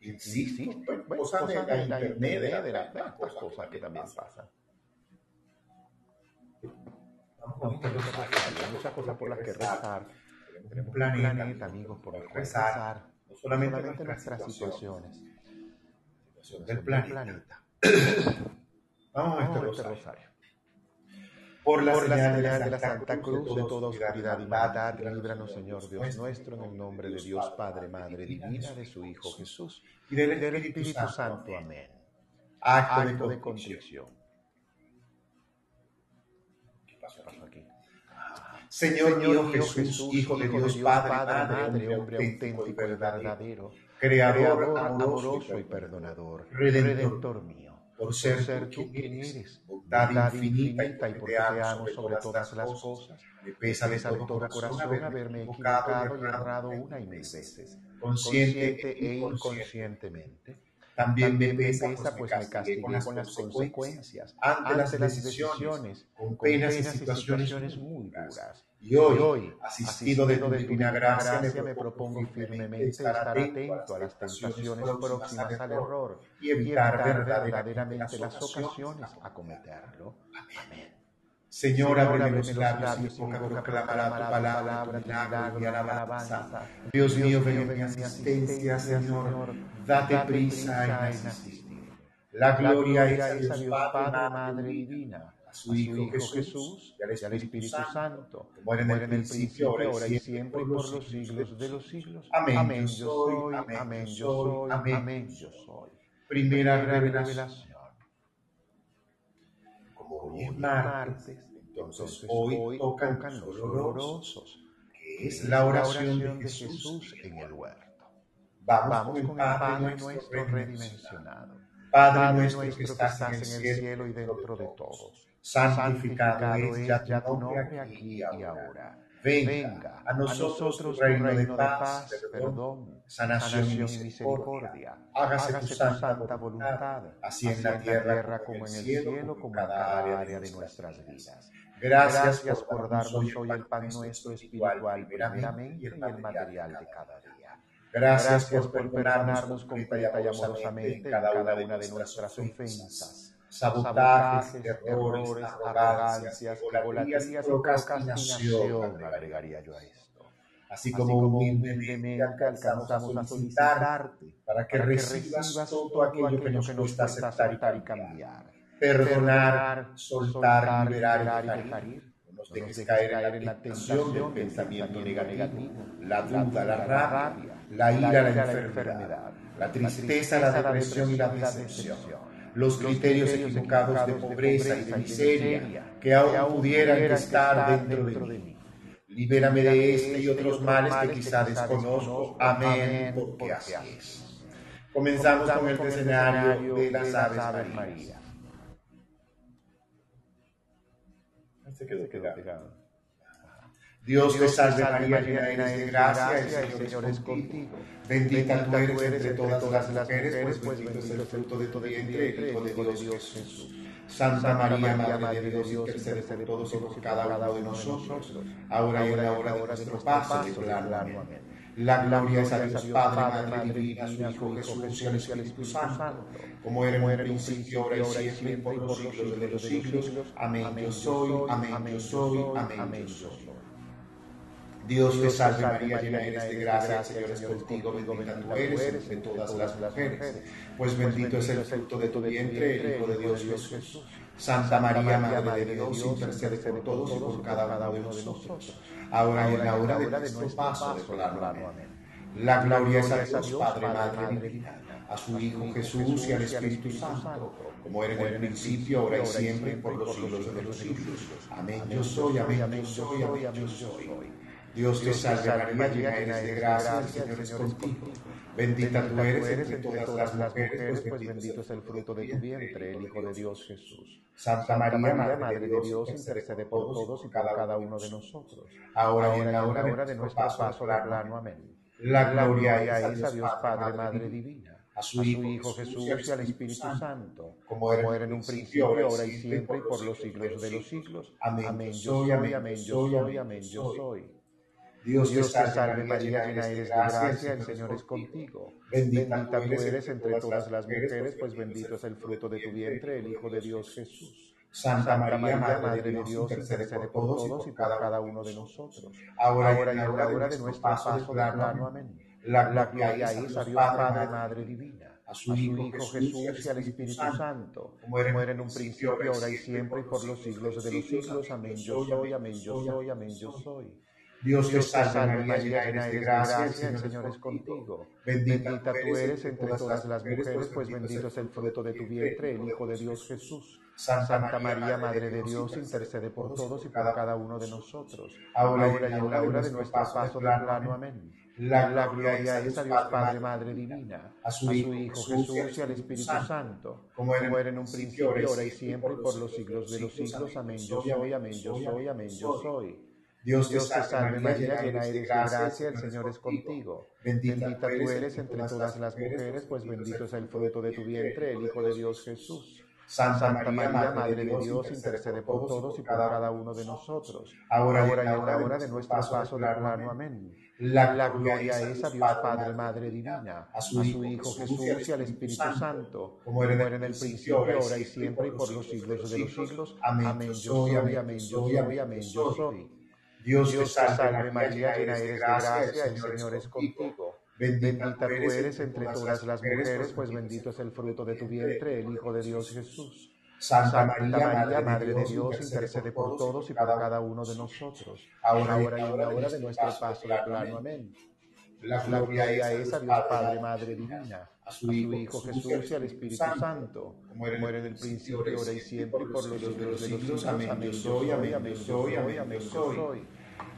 Insisto, pues, cosas de la internet, de las cosas que también pasan. Hay muchas cosas por las que rezar. Tenemos un planeta, amigos, por el que rezar. No solamente, nuestras situaciones, situaciones del planeta. Vamos a este rosario. Por la, Por la señal señal de la Santa Cruz de toda oscuridad y maldad, líbranos, Señor Dios nuestro, en el nombre de Dios Padre, Madre Divina, de su Hijo Jesús y del Espíritu Santo. Amén. Acto de contrición. Señor mío Jesús, Hijo de Dios, Padre, Madre, hombre auténtico y verdadero, creador amoroso y perdonador, Redentor, mío, por ser, tú quien eres, bondad infinita y porque te amo sobre todas las cosas, me pesa de todo corazón haberme haberme equivocado y errado una y mil veces, consciente consciente e e inconsciente. inconscientemente. También me También pesa, pesa, pues me castigué con las consecuencias consecuencias ante las las decisiones, con con penas y situaciones muy duras. Y hoy, hoy, asistido de tu divina gracia, gracia, me propongo firmemente estar atento a las tentaciones próximas al error y evitar verdaderamente las las ocasiones a cometerlo. Amén. Señor, ábreme los labios y mi boca proclamará tu palabra, tu milagro y alabanza. Dios mío, ven en mi asistencia, Señor, date prisa en asistir. La gloria es a Dios Padre, Madre Divina, a su Hijo Jesús y al Espíritu Santo, como era en el principio, ahora y siempre, por los siglos de los siglos. Amén. Yo soy, amén, yo soy, amén. yo soy. Primera revelación. Hoy es es martes, entonces hoy tocan los olorosos, que es la oración de Jesús en el huerto. Vamos, con el Padre nuestro redimensionado. Padre nuestro que estás en el cielo y dentro de todos. santificado es ya tu nombre aquí y ahora. Venga a nosotros tu reino de paz, perdón, sanación y misericordia. Hágase tu santa voluntad, así en la tierra como en el cielo, como en cada área de nuestras vidas. Gracias por darnos hoy el pan nuestro espiritual primeramente y el material de cada día. Gracias por perdonarnos completa y amorosamente en cada una de nuestras ofensas, sabotajes, errores, arrogancias, egolatrías y procrastinación, agregaría yo a esto. así Así como humildemente alcanzamos a solicitarte para que para que recibas todo aquello que nos cuesta aceptar y cambiar. Perdonar, soltar, liberar y dejar ir. ir. No nos No dejes caer en la tentación del pensamiento negativo, la duda, la rabia, la ira, la enfermedad, la tristeza, la depresión y la decepción. Los criterios equivocados de pobreza y de miseria que aún pudieran estar dentro de mí. Libérame de este y otros males que quizá desconozco. Amén, porque así es. Comenzamos con el escenario de las Aves Marías. Se quedó pegado. Dios te salve María, llena eres de gracia, el Señor es contigo. Bendita tú eres entre todas las mujeres, pues bendito es el fruto de tu vientre, el Hijo de Dios Jesús. Santa María, Madre de Dios, intercede por todos y por cada uno de nosotros, ahora y en la hora de nuestro paso. Amén. La gloria es a Dios Padre, Madre Divina, su Hijo Jesús y al Espíritu Santo, como era en el principio, ahora y siempre, por los siglos de los siglos. Amén. Yo soy, amén, yo soy, amén, yo soy. Dios te salve María, llena eres de gracia, el Señor es contigo, bendita tú eres entre todas las mujeres, pues bendito es el fruto de tu vientre, el Hijo de Dios Jesús. Santa María, Madre de Dios, intercede por todos y por cada uno de nosotros, ahora y en la hora de nuestro paso, declarlo. Amén. La gloria es a Dios, Padre, Madre Divina, a su Hijo Jesús y al Espíritu Santo, como era en el principio, ahora y siempre, por los siglos de los siglos. Amén. Yo soy, amén, yo soy, amén, yo soy. Dios te salve María, llena eres de gracia, el Señor es contigo. Bendita tú eres entre todas las mujeres, pues bendito es el fruto de tu vientre, el Hijo de Dios Jesús. Santa María, Madre de Dios, intercede por todos y por cada uno de nosotros, ahora y en la hora de nuestro paso al plano. Amén. La gloria es a Dios Padre, Madre Divina, a su Hijo Jesús y al Espíritu Santo, como era en un principio, ahora y siempre, y por los siglos de los siglos. Amén. Yo soy, amén, yo soy, amén, yo soy. Dios te salve María, llena eres de gracia, el Señor es contigo. Bendita tú eres entre todas las mujeres, pues bendito es el fruto de tu vientre, el Hijo de Dios Jesús. Santa María, Madre de Dios, intercede por todos y por cada uno de nosotros, ahora y en la hora de nuestro paso del plano. Amén. La gloria es a Dios Padre, Madre Divina, a a su Hijo Jesús y al Espíritu Santo, como era en un principio, ahora y siempre, y por los siglos de los siglos. Amén. Yo soy, amén, yo soy, amén, yo soy. Dios te salve María, llena eres de gracia, el Señor es contigo. Bendita tú eres entre todas las mujeres, pues bendito es el fruto de tu vientre, el Hijo de Dios Jesús. Santa María, Madre de Dios, intercede por todos y por cada uno de nosotros, ahora y en la hora de nuestro paso del plano. Amén. La, gloria es a Dios Padre, Madre Divina, a su, Hijo Jesús y al Espíritu Santo, como era en un principio, ahora y siempre, por los siglos de los siglos. Amén. Yo soy, amén, yo soy, amén, yo soy. Dios te salve María, llena eres de gracia, el Señor es contigo. Bendita tú eres entre todas las mujeres, pues bendito es el fruto de tu vientre, el Hijo de Dios Jesús. Santa María, Madre de Dios, intercede por todos y por cada uno de nosotros, ahora y en la hora de nuestro paso plano. Amén. La gloria es a Dios Padre, Madre Divina, a su Hijo Jesús y al Espíritu Santo, como era en el principio, ahora y siempre, y por los siglos de los siglos. Amén. Yo soy, amén, yo soy, amén, yo soy. Dios te salve María, llena eres de gracia, el Señor es contigo. Bendita tú eres entre todas las mujeres, pues bendito es el fruto de tu vientre, el Hijo de Dios Jesús. Santa María, Madre de Dios, intercede por todos y por cada uno de nosotros, ahora y en la hora de nuestro paso plano. Amén. La gloria es a Dios Padre, Madre Divina, a su Hijo Jesús y al Espíritu Santo, como era en el principio, ahora y siempre, y por los siglos de los siglos. Amén. Yo soy, amén, yo soy, amén, yo soy.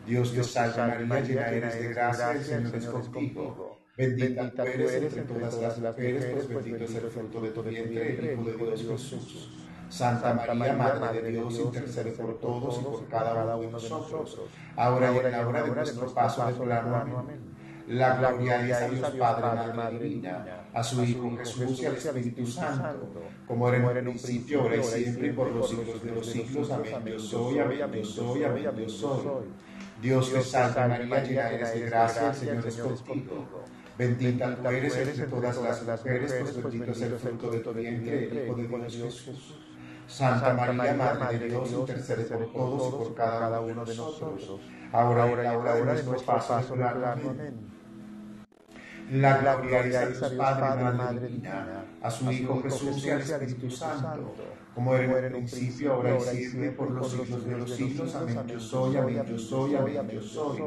Dios te salve María, llena eres de gracia, el Señor es contigo. Bendita tú eres entre todas las mujeres, pues bendito es el fruto de tu vientre, Hijo de Dios Jesús. Santa María, Madre de Dios, intercede por todos y por cada uno de nosotros, ahora y en la hora de nuestro paso del plano. Amén. La gloria es a Dios Padre, Madre Divina, a su Hijo Jesús y al Espíritu Santo, como era en un principio, ahora y siempre, por los siglos de los siglos. Amén. Yo soy, amén, yo soy, amén, yo soy. Dios te salve María, llena eres de gracia, el Señor es contigo. Bendita tú eres entre todas las mujeres, pues bendito es el fruto de tu vientre, el Hijo de Dios Jesús. Santa María, Madre de Dios, intercede por todos y por cada uno de nosotros, ahora y en la hora de nuestro paso Amén. La gloria es a Dios Padre, Madre Divina, a su Hijo Jesús y al Espíritu Santo, como era en un principio, ahora y siempre, por los siglos de los siglos. Amén. Yo soy, amén, yo soy, amén, yo soy.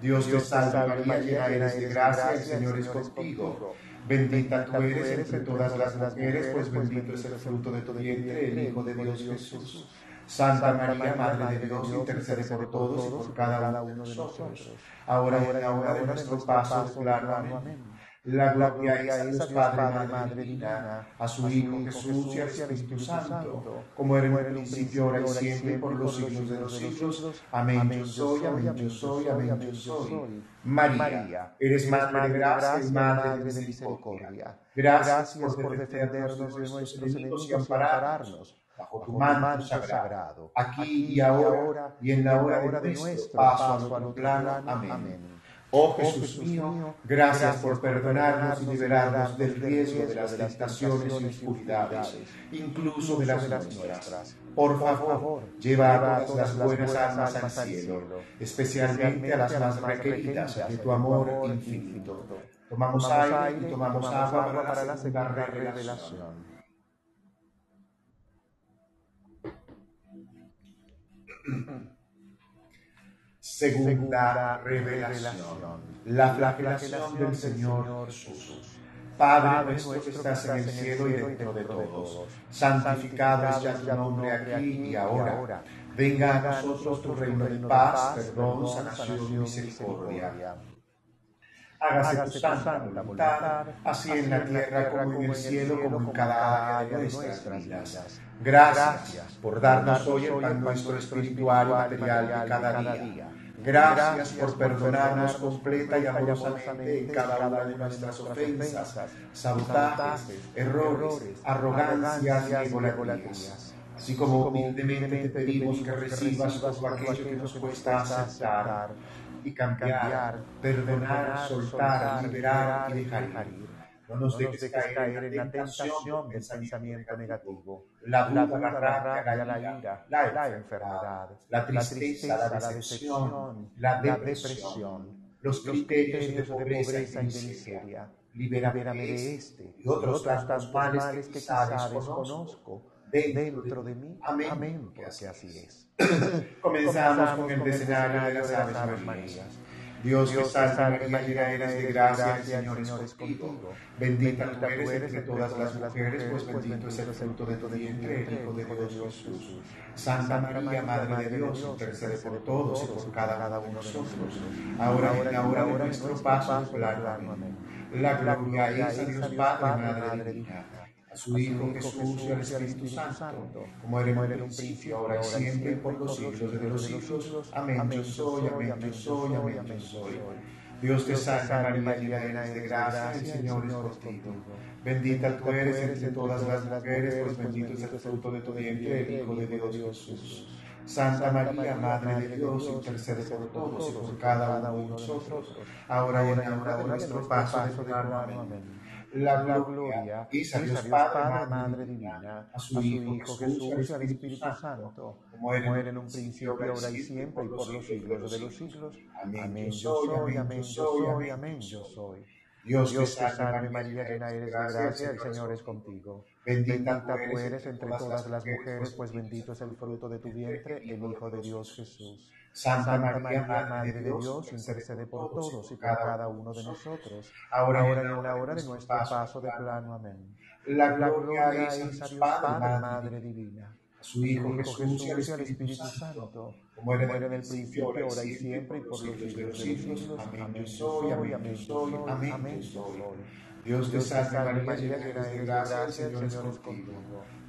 Dios te salve María, llena eres de gracia, el Señor es contigo. Bendita tú eres entre todas las mujeres, pues bendito es el fruto de tu vientre, el Hijo de Dios Jesús. Santa María, Madre de Dios, intercede por todos y por cada uno de nosotros, ahora y en la hora de nuestro paso claro. Amén. La gloria es a Dios Padre, Madre Divina, a su Hijo Jesús y al Espíritu Santo, como era en el principio, ahora y siempre, por los siglos de los siglos. Amén. Yo soy, amén, yo soy, amén, yo soy. María, eres Madre de gracia y Madre de misericordia. Gracias por defendernos de nuestros enemigos y ampararnos bajo tu manto sagrado, aquí y ahora y en la hora de nuestro paso al plano. Amén. Oh Jesús mío, gracias por perdonarnos y liberarnos del riesgo de las tentaciones y oscuridades, incluso de las nuestras. Por favor, lleva a todas las buenas almas al cielo, especialmente a las más requeridas de tu amor infinito. Tomamos aire y tomamos agua para la segunda revelación. Segunda revelación. La flagelación del Señor Jesús. Padre nuestro que estás en el cielo y dentro de todos, santificado sea tu nombre aquí y ahora. Venga a nosotros tu reino de paz, perdón, sanación y misericordia. Hágase tu santa voluntad, así en la tierra como en el cielo, como en cada área de nuestras vidas. Gracias por darnos hoy el pan nuestro espiritual y material de cada día. Gracias por perdonarnos completa y amorosamente cada una de nuestras ofensas, sabotajes, errores, arrogancias y egolatrías. Así como humildemente te pedimos que recibas todo aquello que nos cuesta aceptar y cambiar, perdonar, soltar, liberar y dejar ir. No nos dejes caer en la tentación del pensamiento negativo, la duda, la rabia, la ira, la enfermedad, la tristeza, la decepción, la depresión, los criterios de pobreza y de miseria. libérame de este y otros tantos males que quizá desconozco dentro de mí. Amén, porque así es. Comenzamos con el escenario de las Aves Marías. Dios que salve María, llena eres de gracia, el Señor es contigo. Bendita tú eres entre todas las mujeres, pues bendito es el fruto de tu vientre, el Hijo de Dios Jesús. Santa María, Madre de Dios, intercede por todos y por cada uno de nosotros, ahora y en la hora de nuestro paso, Amén. La gloria es a Dios Padre, Madre Divina su Hijo Jesús y al Espíritu Santo, como era en un principio, ahora y siempre, por los siglos de los siglos. Amén. Yo soy, amén, yo soy, amén, yo soy. Dios te salve María, llena de gracia, el Señor es contigo. Bendita tú eres entre todas las mujeres, pues bendito es el fruto de tu vientre, el Hijo de Dios Jesús. Santa María, Madre de Dios, intercede por todos y por cada uno de nosotros, ahora y en la hora de nuestro paso de Amén la gloria es a Dios Padre, Madre Divina, a su Hijo Jesús y al Espíritu Santo, como era en un principio, ahora y siempre, y por los siglos de los siglos. Amén. Yo soy, amén, yo soy, amén, yo soy. Dios te salve María, llena eres de gracia, el Señor es contigo. Bendita tú eres entre todas las mujeres, pues bendito es el fruto de tu vientre, el Hijo de Dios Jesús. Santa María, Madre de Dios, intercede por todos y por cada uno de nosotros, ahora y en la hora de nuestro paso de plano. Amén. La gloria es a Dios Padre, Madre Divina, a su Hijo Jesús y al Espíritu Santo, como era en el principio, ahora y siempre, y por los siglos de los siglos. Amén. Yo soy, amén, yo soy, amén, yo soy. Dios te salve María, llena eres de gracia, el Señor es contigo.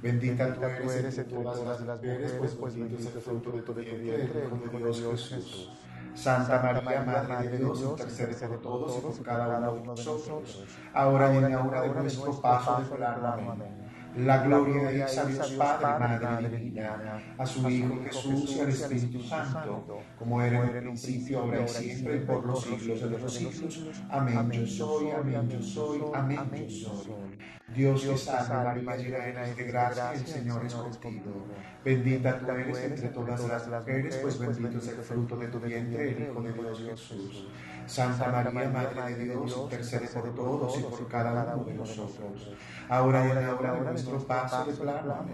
Bendita tú eres entre todas las mujeres, pues, pues bendito es el fruto de tu vientre, el Dios Jesús. Santa María, Madre de Dios, intercede por todos y por cada uno de nosotros, ahora y en la hora de nuestro paso de. Amén. La gloria es a Dios Padre, Madre Divina, a su Hijo Jesús y al Espíritu Santo, como era en un principio, ahora y siempre, por los siglos de los siglos. Amén. Yo soy, amén, yo soy, amén, yo soy. Dios te salve, María, llena de gracia, el Señor es contigo. Bendita tú eres entre todas las mujeres, pues bendito es el fruto de tu vientre, el Hijo de Dios Jesús. Santa María, Madre de Dios, intercede por todos y por cada uno de nosotros, ahora y en la hora de nuestro paso de plano.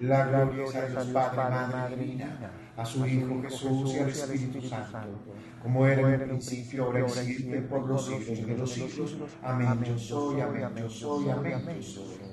La gloria es a Dios Padre, Madre Divina, a su Hijo Jesús y al Espíritu Santo, como era en el principio, ahora y siempre, por los siglos de los siglos. Amén. Yo soy, amén, yo soy, amén, yo soy.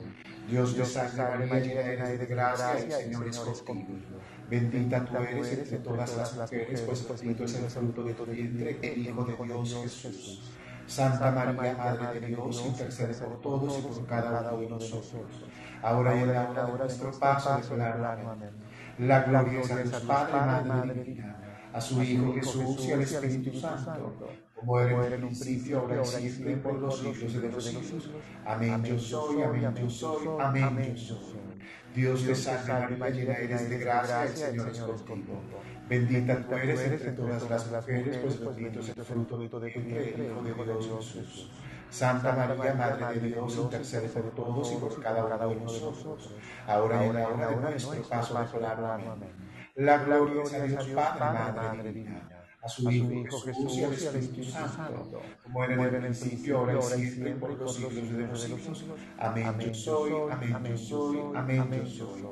Dios te salve María, llena de gracia, el Señor es contigo. Bendita tú eres entre todas las mujeres, pues, pues bendito es el fruto de tu vientre, el Hijo de Dios Jesús. Santa María, Madre de Dios, intercede por todos y por cada uno de nosotros, ahora y en la hora de nuestro paso de Amén. La gloria es a Dios Padre, Madre Divina, a su Hijo Jesús y al Espíritu Santo, como era en un principio, ahora y siempre, por los siglos de los siglos. Amén. Yo soy, amén, yo soy, amén, yo soy. Dios te salve María, llena eres de gracia, el Señor es contigo. Bendita tú eres entre todas las mujeres, pues bendito es el fruto de tu vientre, Hijo de Dios Jesús. Santa María, Madre de Dios, intercede por todos y por cada uno de nosotros, ahora y en la hora de nuestro paso de plano. Amén. La gloria es a Dios Padre, Madre Divina a su, Hijo, Jesús, y al Espíritu Santo, como era en el principio, ahora y siempre, por los siglos de los siglos. Amén. Yo soy, amén, yo soy, amén, yo soy.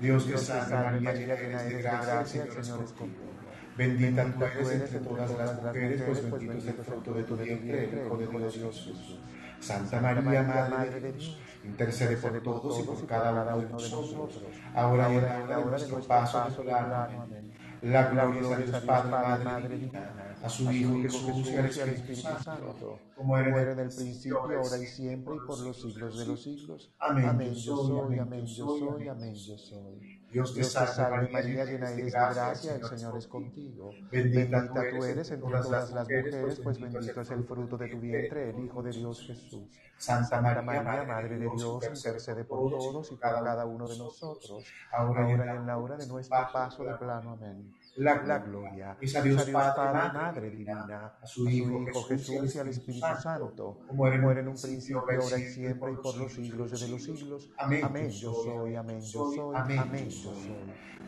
Dios te salve María, llena eres de gracia, el Señor es contigo. Bendita tú eres entre todas las mujeres, pues bendito es el fruto de tu vientre, el Hijo de Dios Jesús. Santa María, Madre de Dios, intercede por todos y por cada uno de nosotros, ahora y en la hora de nuestro paso de. Amén. La gloria es a Dios Padre, Madre Divina, a su Hijo Jesús y al Espíritu Santo, como era en el principio, ahora y siempre, y por los siglos de los siglos. Amén. Yo soy, amén, yo soy, amén, yo soy. Dios te salve María, llena eres de gracia, el Señor es contigo. Bendita tú eres entre todas las mujeres, pues bendito es el fruto de tu vientre, el Hijo de Dios Jesús. Santa María, Madre de Dios, intercede por todos y por cada uno de nosotros, ahora y en la hora de nuestro paso de plano. Amén la, gloria es a Dios, Padre, Madre Divina, a su Hijo, Jesús y al Espíritu Santo, como era en un principio, ahora y siempre, y por los siglos de los siglos. Amén. Yo soy, amén, yo soy, amén, yo soy.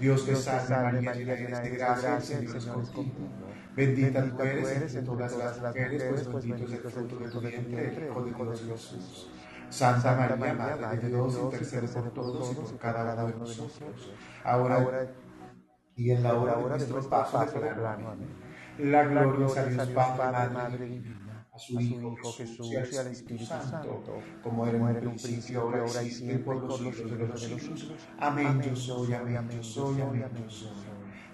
Dios te salve María, llena de gracia, el Señor es contigo. Bendita tú eres entre todas las mujeres, pues bendito es el fruto de tu vientre, Hijo de Dios Jesús. Santa María, Madre de Dios, intercede por todos y por cada uno de nosotros, ahora y en la hora de nuestro paso de plano. Amén. La gloria a Dios Padre, Madre Divina, a su Hijo Jesús y al Espíritu Santo, como era en un principio, ahora y siempre, por los siglos de los siglos. Amén, yo soy, amén, yo soy, amén, yo soy.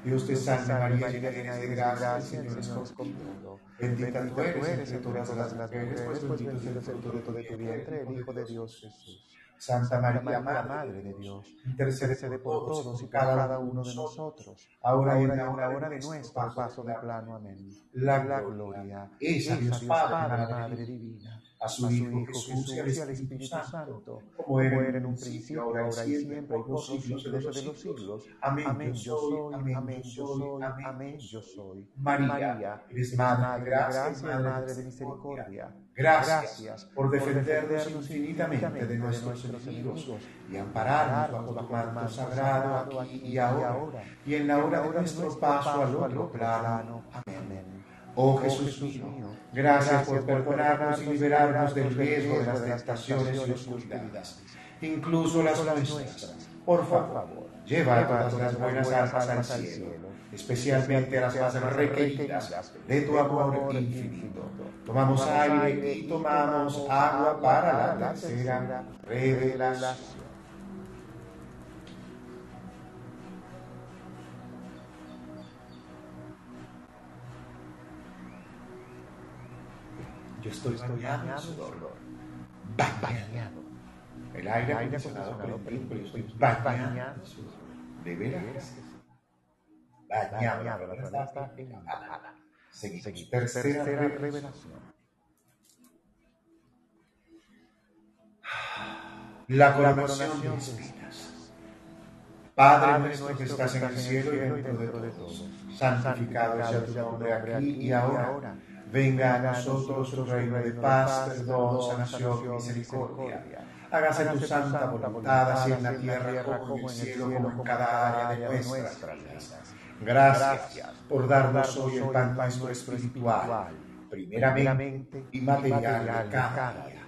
Dios te salve María, llena de gracia, el Señor es contigo. Bendita tú eres entre todas las mujeres, pues bendito es el fruto de tu vientre, el Hijo de Dios Jesús. Santa María, Madre de Dios, intercede por todos y cada uno de nosotros, ahora y en la hora de nuestro paso de plano. Amén. La gloria es a Dios Padre, Madre Divina a su Hijo Jesús y al Espíritu Santo, como era en un principio, ahora y siempre, y por los siglos de los siglos. Amén. Yo soy, amén, yo soy, amén, yo soy. María, eres Madre de gracia y Madre de misericordia. Gracias por defendernos infinitamente de nuestros enemigos y ampararnos bajo tu manto sagrado aquí y ahora y en la hora de nuestro paso al otro plano. Amén. Oh Jesús mío, gracias por perdonarnos y liberarnos del riesgo de las tentaciones y oscuridades, incluso las nuestras. Por favor, lleva todas las buenas almas al cielo, especialmente a las más requeridas de tu amor infinito. Tomamos aire y tomamos agua para la tercera revelación. Yo estoy, bañado en sudor. Bañado. El aire acondicionado pero yo estoy bañado en. ¿De veras? Bañado. La verdad está empapada. Seguimos. Tercera revelación. La coronación de espinas. Padre nuestro que estás en el cielo y dentro de todos, santificado sea tu nombre aquí y ahora Venga a nosotros tu reino de paz, perdón, sanación y misericordia. Hágase tu santa voluntad, así en la tierra como en el cielo, como en cada área de nuestras vidas. Gracias por darnos hoy el pan nuestro espiritual, primeramente y material de cada día.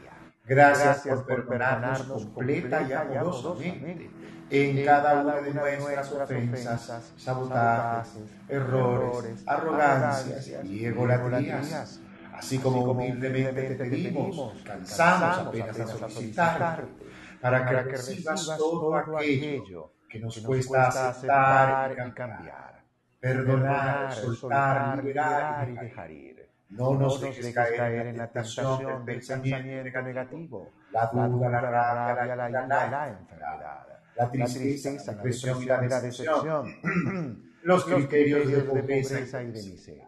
Gracias por perdonarnos completa y amorosamente en cada una de nuestras ofensas, sabotajes, errores, arrogancias y egolatrías. Así como humildemente te pedimos, cansamos apenas de solicitarte, para que recibas todo aquello que nos cuesta aceptar y cambiar, perdonar, soltar, liberar y dejar ir. No nos dejes caer en la tentación del pensamiento negativo, la duda, la rabia, la ira, la enfermedad. la tristeza, la depresión y la decepción, los criterios de pobreza y de miseria.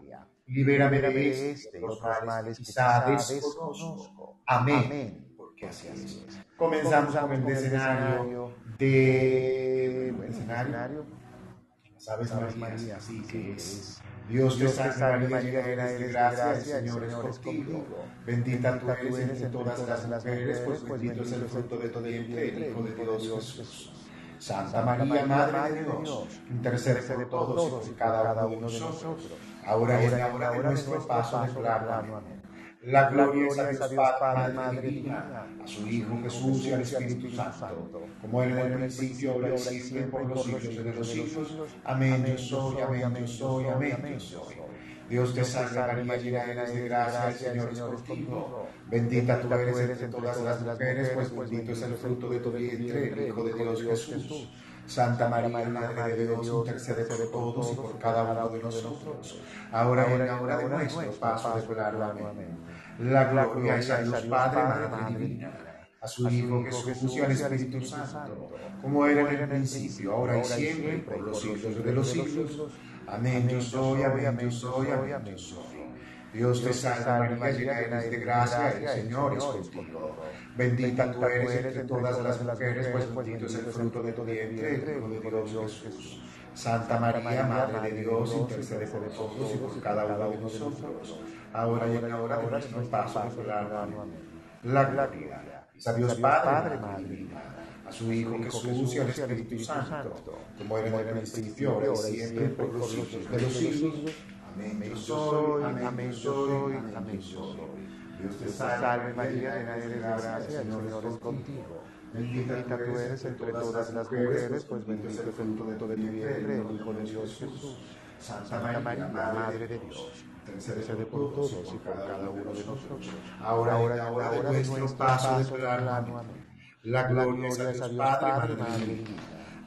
Libérame de este, otros males que quizá desconozco. Amén. Porque así es. Comenzamos con el escenario de... ¿El escenario? Sabes, María, sí que es Dios te salve María, llena eres de gracia, el Señor es contigo. Bendita tú eres entre todas las mujeres, pues, pues bendito es el fruto de tu vientre, el Hijo de Dios Jesús. Santa María, Madre de Dios, intercede por todos y cada uno de nosotros, ahora y en la hora de nuestro paso de Amén. La gloria es a Dios Padre, Madre Divina, a su Hijo Jesús y al Espíritu Santo, como era en el principio, ahora y siempre, por los siglos de los siglos. Amén, yo soy, amén, yo soy, amén, yo soy. Dios te salve María, llena eres de gracia, el Señor es contigo. Bendita tú eres entre todas las mujeres, pues bendito es el fruto de tu vientre, el Hijo de Dios Jesús. Santa María, Madre de Dios, intercede por todos y por cada uno de nosotros, ahora y en la hora de nuestro paso de plano. Amén. La gloria es a Dios Padre, Madre Divina, a su Hijo Jesús y al Espíritu Santo, como era en el principio, ahora y siempre, por los siglos de los siglos. Amén, yo soy, amén, yo soy, amén, yo soy. Dios te salve María, llena eres de gracia, el Señor es contigo. Bendita tú eres entre todas las mujeres, pues bendito es el fruto de tu vientre, el Hijo de Dios Jesús. Santa María, Madre de Dios, intercede por nosotros y por cada uno de nosotros, ahora y en la hora de nuestro paso La gloria. es a Dios Padre, Madre a su Hijo Jesús y al Espíritu Santo, como era en el principio, ahora y siempre, por los siglos de los siglos. Amén, yo soy, amén, yo soy, amén, yo soy. Dios te salve María, llena eres de gracia, el Señor es contigo. Bendita tú eres entre todas las mujeres, pues bendito es el fruto de tu vientre, el Hijo de Dios Jesús. Santa María, Madre de Dios, intercede por todos y por cada uno de nosotros. Ahora, ahora, ahora de nuestro paso de plano. La gloria es a Dios Padre, Madre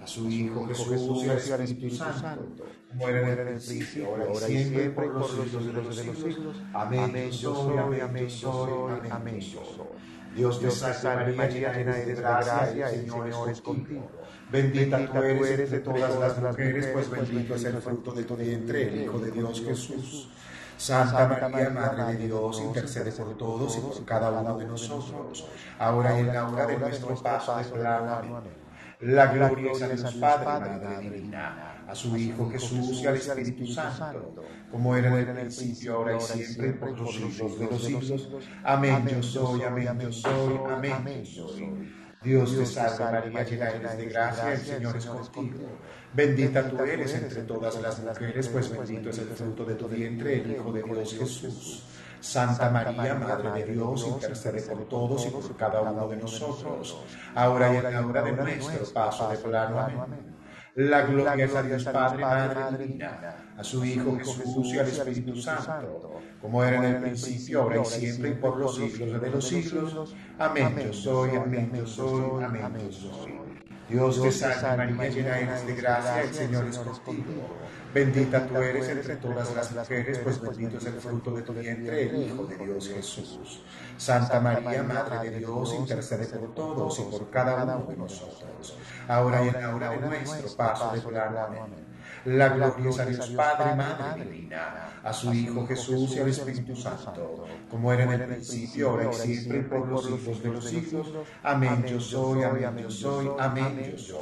a su Hijo Jesús y al Espíritu Santo, como era en el principio, ahora y siempre, por los siglos de los siglos. Amén. Yo soy, amén, yo soy, amén, yo soy. Dios te salve María, llena eres de gracia, el Señor es contigo. Bendita tú eres de todas las mujeres, pues bendito es el fruto de tu vientre, el Hijo de Dios Jesús. Santa María, Madre de Dios, intercede por todos y por cada uno de nosotros, ahora y en la hora de nuestro paso de plano. Amén. La gloria es a Dios Padre, Madre Divina, a su Hijo Jesús y al Espíritu Santo, como era en el principio, ahora y siempre, por los siglos de los siglos. Amén, yo soy, amén, yo soy, amén, yo soy. Dios te salve María, llena eres de gracia, el Señor es contigo. Bendita tú eres entre todas las mujeres, pues bendito es el fruto de tu vientre, el Hijo de Dios Jesús. Santa María, Madre de Dios, intercede por todos y por cada uno de nosotros, ahora y en la hora de nuestro paso de plano. Amén. La gloria es a Dios Padre, Madre Divina, a su Hijo Jesús y al Espíritu Santo, como era en el principio, ahora y siempre, y por los siglos de los siglos. Amén. Yo soy, amén, yo soy, amén, yo soy. Dios te salve María, llena eres de gracia, el Señor es contigo. Bendita tú eres entre todas las mujeres, pues bendito es el fruto de tu vientre, el Hijo de Dios Jesús. Santa María, Madre de Dios, intercede por todos y por cada uno de nosotros, ahora y en la hora de nuestro paso de plano. Amén. La gloria es a Dios Padre, Madre Divina, a su Hijo Jesús y al Espíritu Santo, como era en el principio, ahora y siempre, por los siglos de los siglos. Amén. Yo soy, amén, yo soy, amén, yo soy.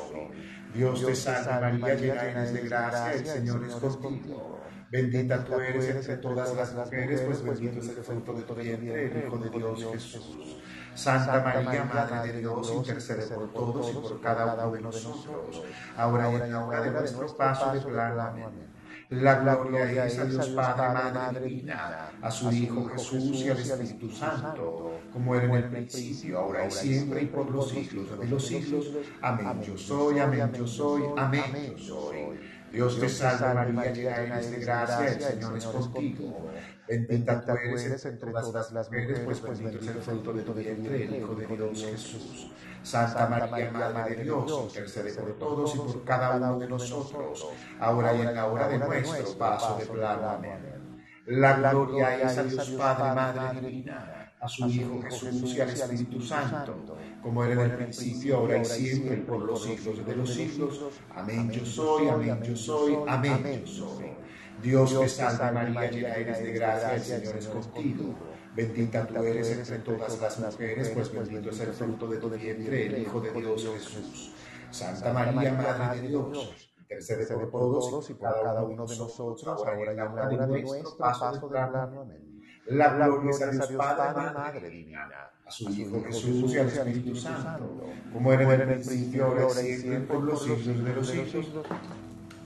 Dios te salve María, llena eres de gracia, el Señor es contigo. Bendita tú eres entre todas las mujeres, pues bendito es el fruto de tu vientre, el Hijo de Dios Jesús. Santa María, Madre de Dios, intercede por todos y por cada uno de nosotros, ahora y en la hora de nuestro paso de plano. Amén. La gloria es a Dios Padre, Madre Divina, a su Hijo Jesús y al Espíritu Santo, como era en el principio, ahora y siempre, y por los siglos de los siglos. Amén. Yo soy, amén, yo soy, amén, yo soy. Dios te salve María, llena eres de gracia, el Señor es contigo. Bendita tú eres entre todas las mujeres, pues bendito es el fruto de tu vientre, el Hijo de Dios Jesús. Santa María, Madre de Dios, intercede por todos y por cada uno de nosotros, ahora y en la hora de nuestro paso de plano. Amén. La gloria es a Dios Padre, Madre Divina, a su Hijo Jesús y al Espíritu Santo, como era en el principio, ahora y siempre, por los siglos de los siglos. Amén yo soy, amén yo soy, amén yo soy. Dios te salve María, llena eres de gracia, el Señor es contigo. Bendita tú eres entre todas las mujeres, pues bendito es el fruto de tu vientre, el Hijo de Dios Jesús. Santa María, Madre de Dios, intercede por todos y por cada uno de nosotros, ahora y en la hora de nuestro paso de. Amén. La gloria es a Dios Padre, Madre Divina, a su Hijo Jesús y al Espíritu Santo, como era en el principio, ahora y siempre, por los siglos de los siglos.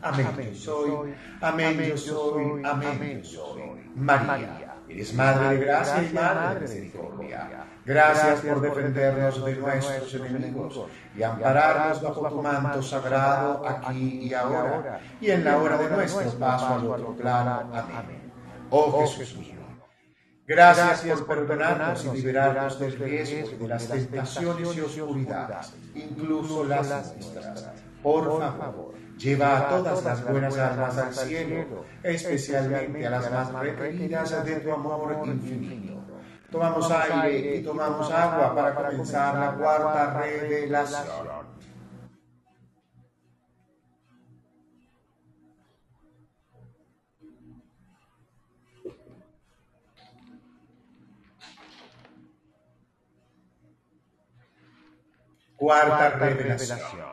Amén. Yo soy, amén, yo soy, amén, yo soy. María. Eres Madre de gracia y Madre de misericordia. Gracias por defendernos de nuestros enemigos y ampararnos bajo tu manto sagrado aquí y ahora. y en la hora de nuestro paso al otro plano. Amén. Oh Jesús mío. Gracias por perdonarnos y liberarnos del riesgo de las tentaciones y oscuridades, incluso las nuestras. Por favor Lleva a todas las buenas almas al cielo, especialmente a las más requeridas de tu amor infinito. Tomamos aire y tomamos agua para comenzar la cuarta revelación. Cuarta revelación.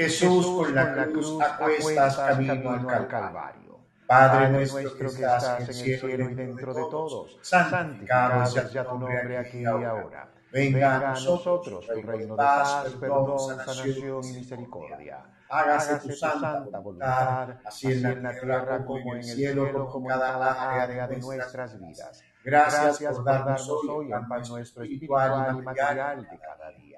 Jesús con la cruz acuestas camino al Calvario. Padre nuestro que estás en el cielo y dentro de todos, santificado sea tu nombre aquí y ahora. Venga a nosotros tu reino de paz, perdón, sanación y misericordia hágase tu santa voluntad, así en la tierra como en el cielo, como en cada área de nuestras vidas. Gracias por darnos hoy el pan nuestro espiritual y material de cada día.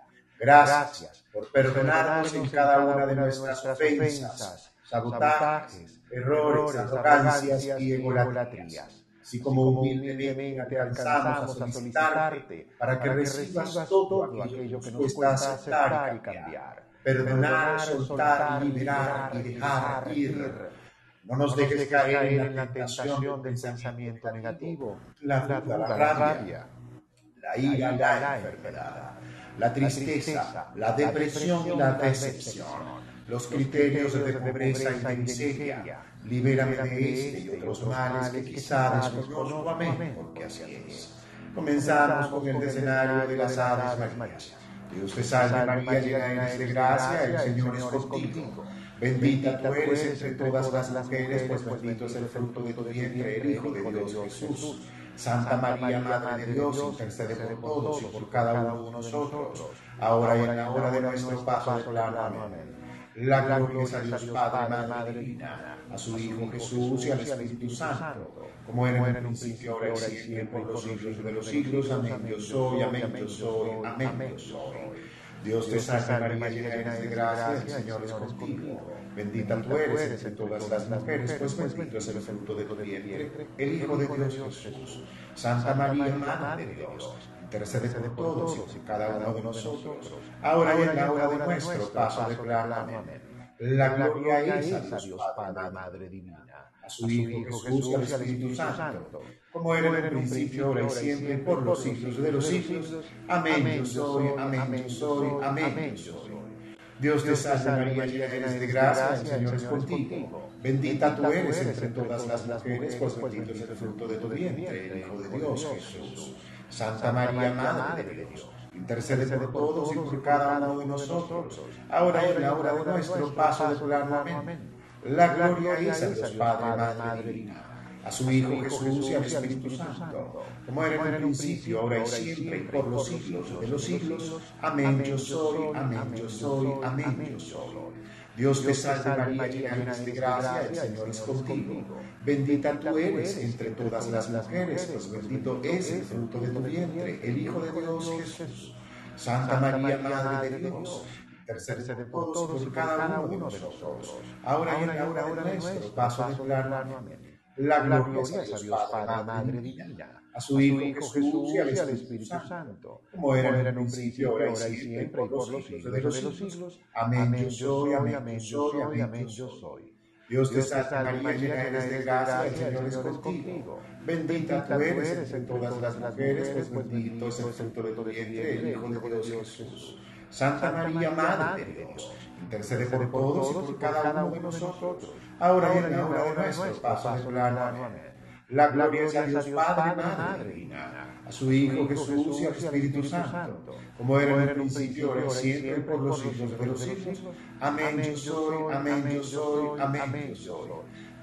Gracias por perdonarnos en cada una de nuestras ofensas, sabotajes, errores, arrogancias y egolatrías así como humildemente te alcanzamos a solicitarte para que recibas todo aquello que nos cuesta aceptar y cambiar, perdonar, soltar, liberar y dejar ir. No nos dejes caer en la tentación del pensamiento negativo, la duda, la rabia, la ira y la enfermedad, la tristeza, la depresión y la decepción, los criterios de pobreza y de miseria, Libérame de este y otros males que quizá desconozco. Amén, porque así es. Comenzamos con el escenario de las Aves Marías. Dios te salve María, llena eres de gracia, el Señor es contigo. Bendita tú eres entre todas las mujeres, pues bendito es el fruto de tu vientre, el Hijo de Dios Jesús. Santa María, Madre de Dios, intercede por todos y por cada uno de nosotros, ahora y en la hora de nuestro paso de plano. Amén. La gloria es a Dios Padre, Madre Divina, a su Hijo Jesús y al Espíritu Santo, como era en un principio, ahora y siempre, por los siglos de los siglos. Amén. Yo soy, amén, yo soy, amén, yo soy. Dios te salve María, llena de gracia, el Señor es contigo. Bendita tú eres entre todas las mujeres, pues bendito es el fruto de tu vientre, el Hijo de Dios Jesús. Santa María, Madre de Dios intercede por todos y cada uno de nosotros, ahora y en la hora de nuestro paso de Amén. La gloria es a Dios Padre, Madre Divina, a su Hijo Jesús y al Espíritu Santo, como era en un principio, ahora y siempre, por los siglos de los siglos. Amén, yo soy, amén, yo soy, amén, yo soy. Dios te salve María, llena eres de gracia, el Señor es contigo. Bendita tú eres entre todas las mujeres, pues bendito es el fruto de tu vientre, el Hijo de Dios Jesús. Santa María, Madre de Dios, intercede por todos y por cada uno de nosotros, ahora y en la hora de nuestro paso de plano. Amén. La gloria es a Dios Padre, Madre Divina, a su Hijo Jesús y al Espíritu Santo, como era en un principio, ahora y siempre, y por los siglos de los siglos. Amén. Yo soy, amén, yo soy, amén, yo soy. Dios te salve María, llena de gracia, el Señor es contigo. Bendita tú eres entre todas las mujeres, pues bendito es el fruto de tu vientre, el Hijo de Dios Jesús. Santa María, Madre de Dios, intercede por todos y cada uno de nosotros, ahora y en la hora de nuestro paso de plano. Amén. La gloria es a Dios Padre, Madre Divina a su Hijo Jesús y al Espíritu Santo, como era en un principio, ahora y siempre, por los siglos de los siglos. Amén, yo soy, amén, yo soy, amén, yo soy. Dios te salve María, llena eres de gracia, el Señor es contigo. Bendita tú eres entre todas las mujeres, pues bendito es el fruto de tu vientre, el Hijo de Dios Jesús. Santa María, Madre de Dios, intercede por todos y por cada uno de nosotros, ahora y en la hora de nuestro paso de plano. Amén. La gloria es a Dios Padre, Madre, a su Hijo Jesús y al Espíritu Santo, como era en un principio, ahora y siempre, por los siglos de los siglos. Amén, yo soy, amén, yo soy, amén, yo soy.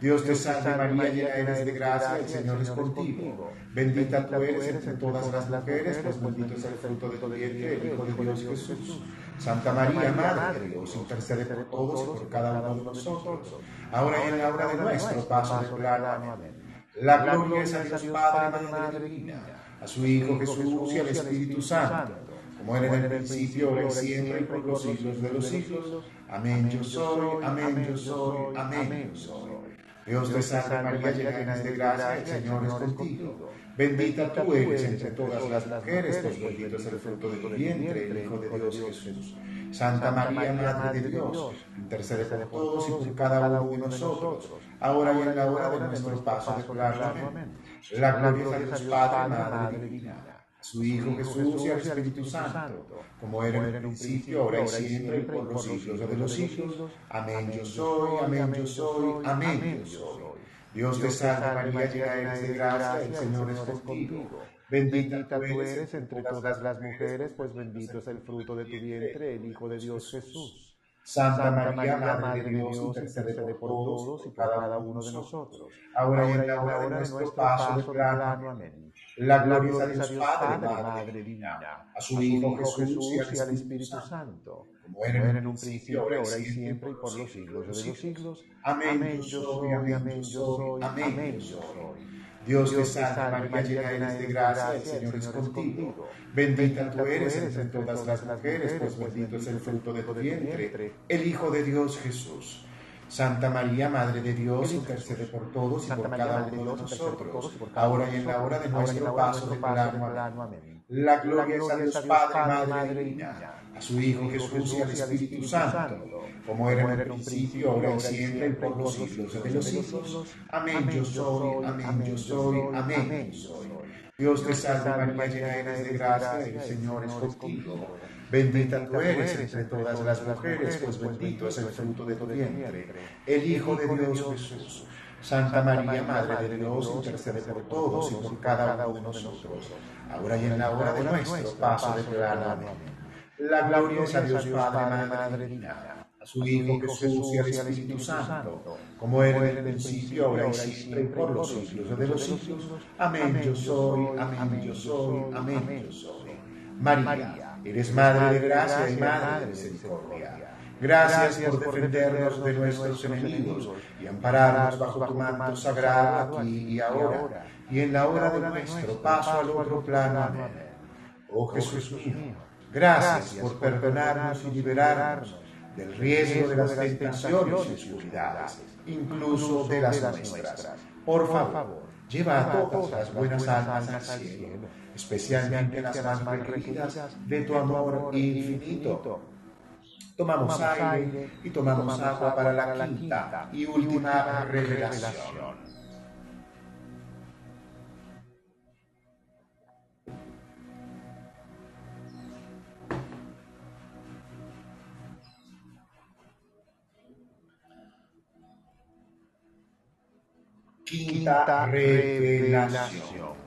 Dios te salve María, llena eres de gracia, el Señor es contigo. Bendita tú eres entre todas las mujeres, pues bendito es el fruto de tu vientre, el Hijo de Dios Jesús. Santa María, Madre de Dios, intercede por todos y por cada uno de nosotros, ahora y en la hora de nuestro paso de plano. Amén. La gloria es a Dios Padre, Madre Divina, a su Hijo Jesús y al Espíritu Santo, como era en el principio, ahora y siempre, y por los siglos de los siglos. Amén yo soy, amén yo soy, amén yo soy. Dios te salve María, llena de gracia, el Señor es contigo. Bendita tú eres entre todas las mujeres, pues bendito es el fruto de tu vientre, el Hijo de Dios Jesús. Santa María, Madre de Dios, intercede por todos y por cada uno de nosotros, ahora y en la hora de nuestro paso de. Amén. La gloria a Dios Padre, Madre Divina, a su Hijo Jesús y al Espíritu Santo, como era en un principio, ahora y siempre, y por los siglos de los siglos. Amén yo soy, amén yo soy, amén yo soy. Dios te salve María, llena eres de gracia, el Señor es contigo. Bendita tú eres entre todas las mujeres, pues bendito es el fruto de tu vientre, el Hijo de Dios Jesús. Santa María, Madre de Dios, intercede por todos y cada uno de nosotros, ahora y en la hora de nuestro paso de plano. Amén. La gloria es a Dios Padre, Madre Divina, a su Hijo Jesús y al Espíritu Santo, como era en un principio, ahora y siempre, y por los siglos de los siglos. Amén. Yo soy, amén, yo soy, amén, yo soy. Dios te salve, María, llena eres de gracia, el Señor es contigo. Bendita tú eres entre todas las mujeres, pues bendito es el fruto de tu vientre, el Hijo de Dios Jesús. Santa María, Madre de Dios, intercede por todos y por cada uno de nosotros, ahora y en la hora de nuestro paso de plano. Amén. La gloria es a Dios Padre, Madre Divina, a su Hijo Jesús y al Espíritu Santo, como era en el principio, ahora y siempre, y por los siglos de los siglos. Amén, yo soy, amén, yo soy, amén, yo soy. Dios te salve María, llena eres de gracia, el Señor es contigo. Bendita tú eres entre todas las mujeres, pues bendito es el fruto de tu vientre, el Hijo de Dios Jesús. Santa María, Madre de Dios, intercede por todos y por cada uno de nosotros, ahora y en la hora de nuestro paso de plano. Amén. La gloria es a Dios Padre, Madre Divina, a su Hijo Jesús y al Espíritu Santo, como era en el principio, ahora y siempre, por los siglos de los siglos. Amén, yo soy, amén, yo soy, amén, yo soy. María Eres Madre de gracia y Madre de misericordia. Gracias por defendernos de nuestros enemigos y ampararnos bajo tu manto sagrado aquí y ahora, y en la hora de nuestro paso al otro plano. Amén. Oh Jesús mío, gracias por perdonarnos y liberarnos del riesgo de las tentaciones y oscuridades, incluso de las nuestras. Por favor, lleva a todas las buenas almas al cielo especialmente las más requeridas de tu amor infinito. Tomamos aire y tomamos agua para la quinta y última revelación. Quinta revelación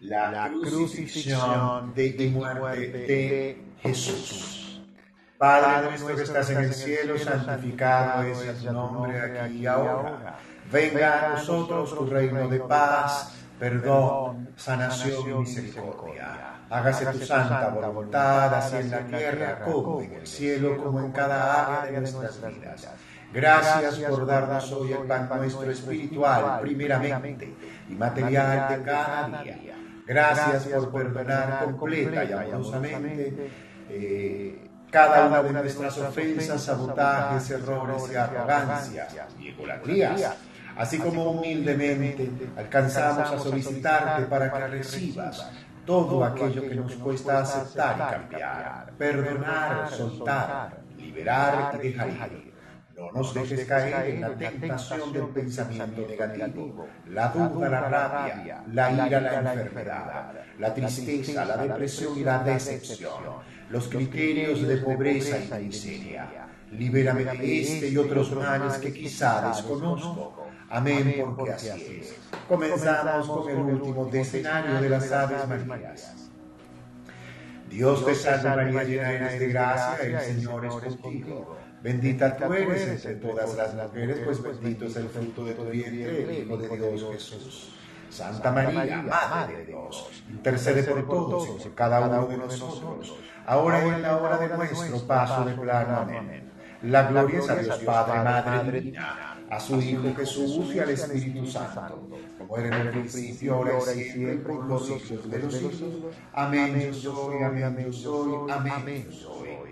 la, crucifixión de, y muerte de Jesús. Padre nuestro que estás en el cielo, santificado es tu nombre aquí y ahora. Venga a nosotros tu reino de paz, perdón, sanación y misericordia. Hágase tu santa voluntad, así en la tierra como en el cielo, como en cada área de nuestras vidas. Gracias por darnos hoy el pan nuestro espiritual, primeramente, y material de cada día. Gracias, por perdonar completa y amorosamente eh, cada una de nuestras ofensas, sabotajes, errores y arrogancias y egolatrías, así como humildemente alcanzamos a solicitarte para que recibas todo aquello que nos cuesta aceptar y cambiar, perdonar, soltar, liberar y dejar ir no nos dejes caer en la tentación del pensamiento negativo, la duda, la rabia, la ira, la enfermedad, la tristeza, la depresión y la decepción, los criterios de pobreza y miseria. Libérame de este y otros males que quizá desconozco. Amén, porque así es. Comenzamos con el último decenario de las Aves Marías. Dios te salve María, llena eres de gracia, el Señor es contigo. Bendita tú eres entre todas las mujeres, pues bendito es el fruto de tu vientre, el Hijo de Dios Jesús. Santa María, Madre de Dios, intercede por todos y por cada uno de nosotros, ahora y en la hora de nuestro paso de plano. Amén. La gloria es a Dios Padre, Madre Divina, a su Hijo Jesús y al Espíritu Santo, como era en el principio, ahora y siempre, por los siglos de los siglos. Amén. Yo soy, amén, yo soy, amén, yo soy.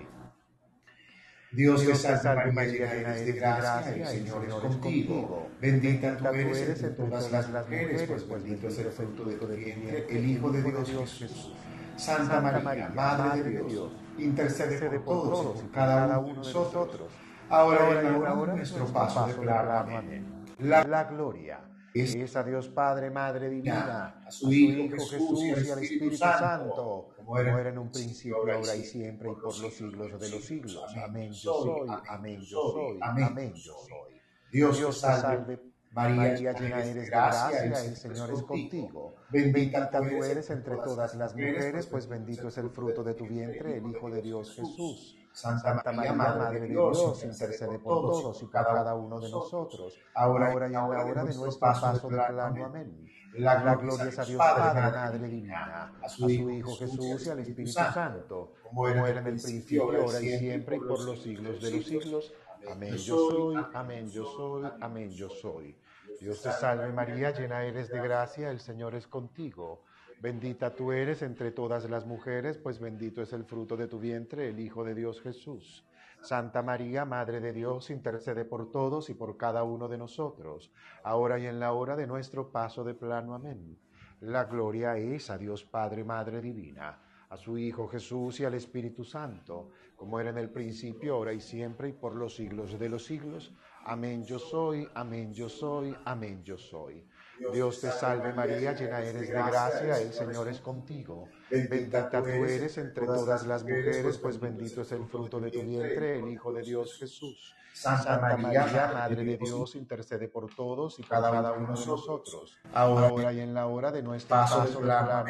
Dios te salve María, llena eres de gracia, el Señor es contigo. Bendita tú eres entre todas las mujeres, pues bendito es el fruto de tu vientre, el Hijo de Dios Jesús. Santa María, Madre de Dios, intercede por todos y por cada uno de nosotros, ahora y en la hora de nuestro paso de plano. Amén. La gloria es a Dios Padre, Madre Divina, a su Hijo Jesús y al Espíritu Santo, como era en un principio, ahora y siempre, y por los siglos de los siglos. Amén, yo soy, amén, yo soy, amén, yo soy. Dios te salve María, llena eres de gracia, el Señor es contigo. Bendita tú eres entre todas las mujeres, pues bendito es el fruto de tu vientre, el Hijo de Dios Jesús. Santa María, Madre de Dios, intercede por todos y por cada uno de nosotros, ahora y en la hora de nuestro paso del plano. Amén. La gloria es a Dios Padre, Madre Divina, a su Hijo Jesús y al Espíritu Santo, como era en el principio, ahora y siempre, y por los siglos de los siglos. Amén yo soy, amén yo soy, amén yo soy. Dios te salve María, llena eres de gracia, el Señor es contigo. Bendita tú eres entre todas las mujeres, pues bendito es el fruto de tu vientre, el Hijo de Dios Jesús. Santa María, Madre de Dios, intercede por todos y por cada uno de nosotros, ahora y en la hora de nuestro paso de plano. Amén. La gloria es a Dios Padre, Madre Divina, a su Hijo Jesús y al Espíritu Santo, como era en el principio, ahora y siempre, y por los siglos de los siglos. Amén yo soy, amén yo soy, amén yo soy. Dios te salve María, llena eres de gracia, el Señor es contigo. Bendita tú eres entre todas las mujeres, pues bendito es el fruto de tu vientre, el Hijo de Dios Jesús. Santa María, Madre de Dios, intercede por todos y cada uno de nosotros, ahora y en la hora de nuestro paso.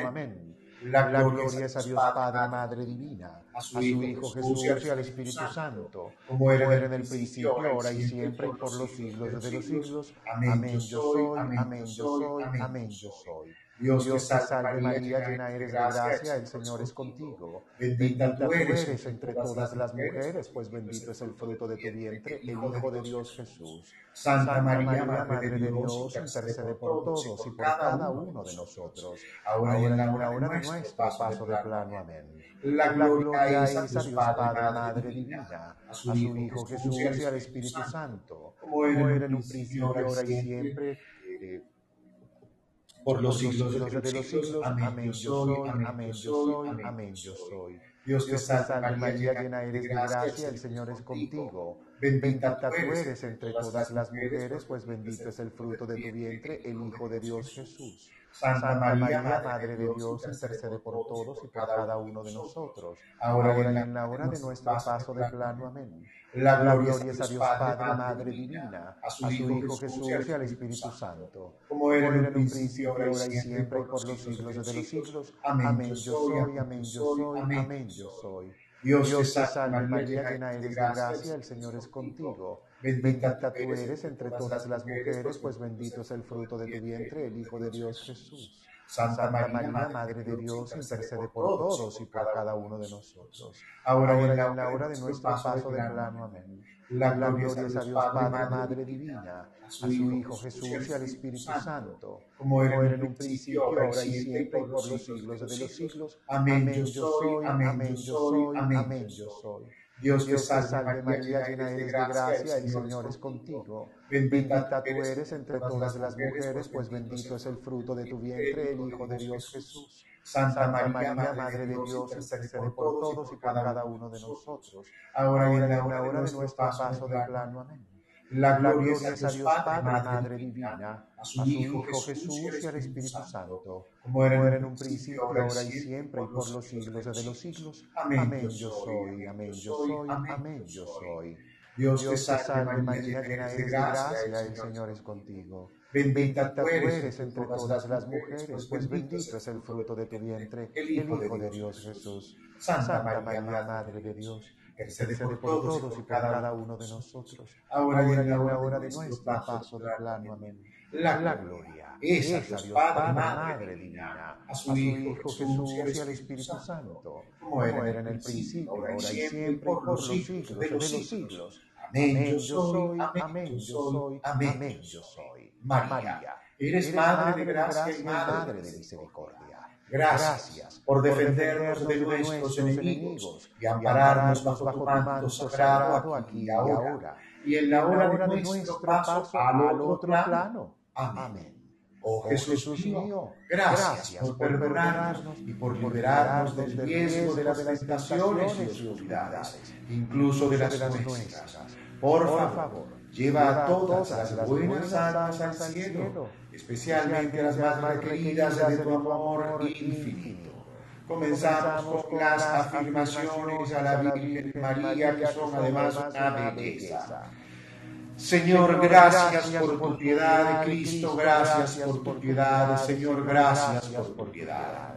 Amén. La gloria es a Dios Padre, Madre Divina, a su Hijo Jesús y al Espíritu Santo, como era en el principio, ahora y siempre, y por los siglos de los siglos. Amén yo soy, amén yo soy, amén yo soy. Dios, te salve María, llena eres de gracia, el Señor es contigo. Bendita tú eres entre todas las mujeres, pues bendito es el fruto de tu vientre, el Hijo de Dios Jesús. Santa María, Madre de Dios, intercede por todos y por cada uno de nosotros, ahora y en la hora de nuestro paso de plano. Amén. La gloria es a Dios Padre, Madre Divina, a su Hijo Jesús y al Espíritu Santo, como era en un principio, ahora y siempre, por los siglos de los siglos. Amén. Yo soy, amén, yo soy, amén, yo soy. Dios te salve María, llena eres de gracia, el Señor es contigo. Bendita tú eres entre todas las mujeres, pues bendito es el fruto de tu vientre, el Hijo de Dios Jesús. Santa María, Madre de Dios, intercede por todos y por cada uno de nosotros, ahora y en la hora de nuestro paso de plano. Amén. La gloria es a Dios Padre, Madre Divina, a su Hijo Jesús y al Espíritu Santo, como era en un principio, ahora y siempre, y por los siglos de los siglos. Amén yo soy, amén yo soy, amén yo soy. Dios te salve María, llena eres de gracia, el Señor es contigo. Bendita tú eres entre todas las mujeres, pues bendito es el fruto de tu vientre, el Hijo de Dios Jesús. Santa María, Madre de Dios, intercede por todos y por cada uno de nosotros, ahora y en la hora de nuestro paso del plano. Amén. La gloria es a Dios Padre, Madre Divina, a su Hijo Jesús y al Espíritu Santo, como era en un principio, ahora y siempre, y por los siglos de los siglos. Amén yo soy, amén yo soy, amén yo soy. Dios te salve María, llena eres de gracia, el Señor es contigo. Bendita tú eres entre todas las mujeres, pues bendito es el fruto de tu vientre, el Hijo de Dios Jesús. Santa María, Madre de Dios, intercede por todos y por cada uno de nosotros, ahora y en la hora de nuestro paso de plano. Amén. La gloria es a Dios Padre, Madre Divina, a su Hijo Jesús y al Espíritu Santo, como era en un principio, ahora y siempre, y por los siglos de los siglos. Amén yo soy, amén yo soy, amén yo soy. Dios te salve María, llena eres de gracia, el Señor es contigo. Bendita tú eres entre todas las mujeres, pues bendito es el fruto de tu vientre, el Hijo de Dios Jesús. Santa María, Madre de Dios, intercede por todos y por cada uno de nosotros, ahora y en la hora de nuestro paso del plano. Amén. La gloria es a Dios Padre, Madre Divina, a su Hijo Jesús y al Espíritu Santo, como era en el principio, ahora y siempre, y por los siglos de los siglos. Amén yo soy, amén yo soy, amén yo soy. María, eres Madre de gracia y Madre de misericordia. Gracias por defendernos de nuestros enemigos y ampararnos bajo tu manto sagrado aquí y ahora y en la hora de nuestro paso al otro plano. Amén. Oh, oh Jesús mío, gracias por perdonarnos y por liberarnos del riesgo de las tentaciones y oscuridades, incluso de las nuestras. Por favor, lleva a todas las buenas almas al cielo especialmente las más requeridas de tu amor infinito. Comenzamos con las afirmaciones a la Virgen María, que son además una belleza. Señor, gracias por tu piedad, Cristo, gracias por tu piedad, Señor, gracias por tu piedad.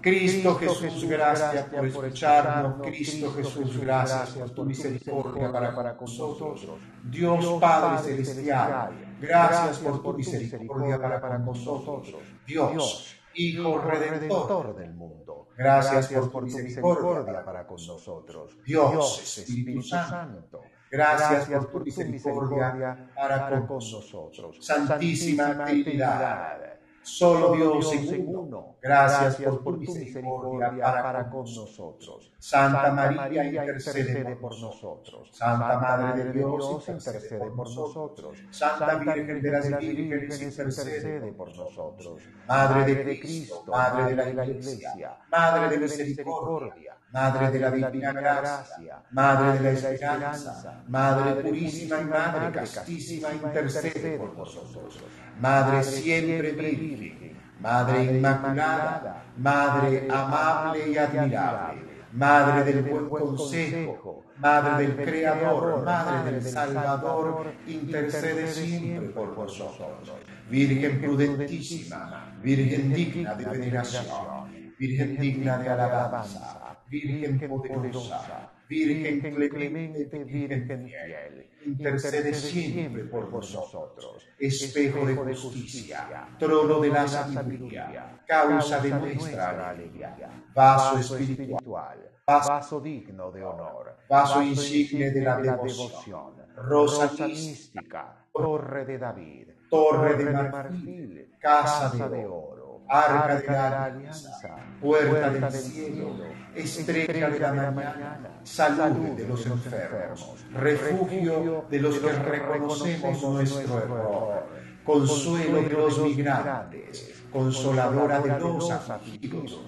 Cristo Jesús, gracias por escucharnos. Cristo Jesús, gracias por tu misericordia para, para nosotros. Dios Padre Celestial, gracias por tu misericordia para, para nosotros. Dios, Hijo Redentor del mundo, gracias por tu misericordia para con nosotros. Dios, Espíritu Santo. Gracias, por tu misericordia para con nosotros. Santísima Trinidad Solo Dios en uno. Gracias por tu misericordia para con nosotros. Santa María intercede por nosotros. Santa Madre de Dios intercede por nosotros. Santa Virgen de las Vírgenes intercede por nosotros. Madre de Cristo, Madre de la Iglesia, Madre de misericordia. Madre de la Divina Gracia, Madre de la Esperanza, Madre purísima y Madre castísima, intercede por nosotros. Madre siempre virgen, Madre inmaculada, Madre amable y admirable, Madre del buen consejo, Madre del Creador, Madre del Salvador, intercede siempre por nosotros. Virgen prudentísima, Virgen digna de veneración, Virgen digna de alabanza, Virgen poderosa, Virgen clemente, Virgen fiel, intercede siempre por nosotros, espejo de justicia, trono de la sabiduría, causa de nuestra alegría, vaso espiritual, vaso digno de honor, vaso insigne de la devoción, rosa mística, torre de David, torre de marfil, casa de oro, arca de la alianza, puerta del cielo, estrella de la mañana, salud de los enfermos, refugio de los que reconocemos nuestro error, consuelo de los migrantes, consoladora de los afligidos,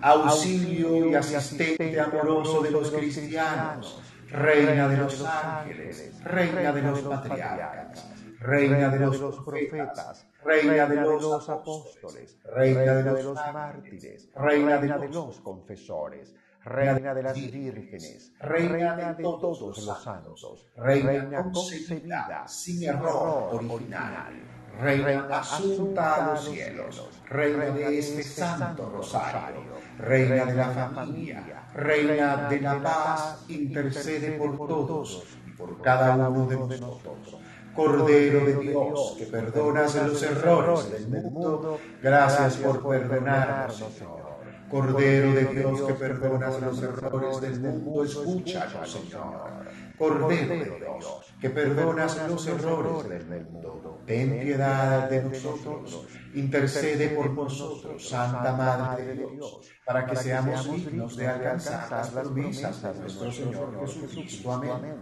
auxilio y asistente amoroso de los cristianos, reina de los ángeles, reina de los patriarcas, reina de los profetas, reina de los apóstoles, reina de los mártires, reina de los confesores, reina de las vírgenes, reina de todos los santos, reina concebida sin error original, reina asunta a los cielos, reina de este santo rosario, reina de la familia, reina de la paz, intercede por todos y por cada uno de nosotros Cordero de Dios, que perdonas los errores del mundo, gracias por perdonarnos, Señor. Cordero de Dios, que perdonas los errores del mundo, escúchanos, Señor. Cordero de Dios, que perdonas los errores del mundo, ten piedad de nosotros, intercede por nosotros, Santa Madre de Dios, para que seamos dignos de alcanzar las promesas de nuestro Señor Jesucristo. Amén.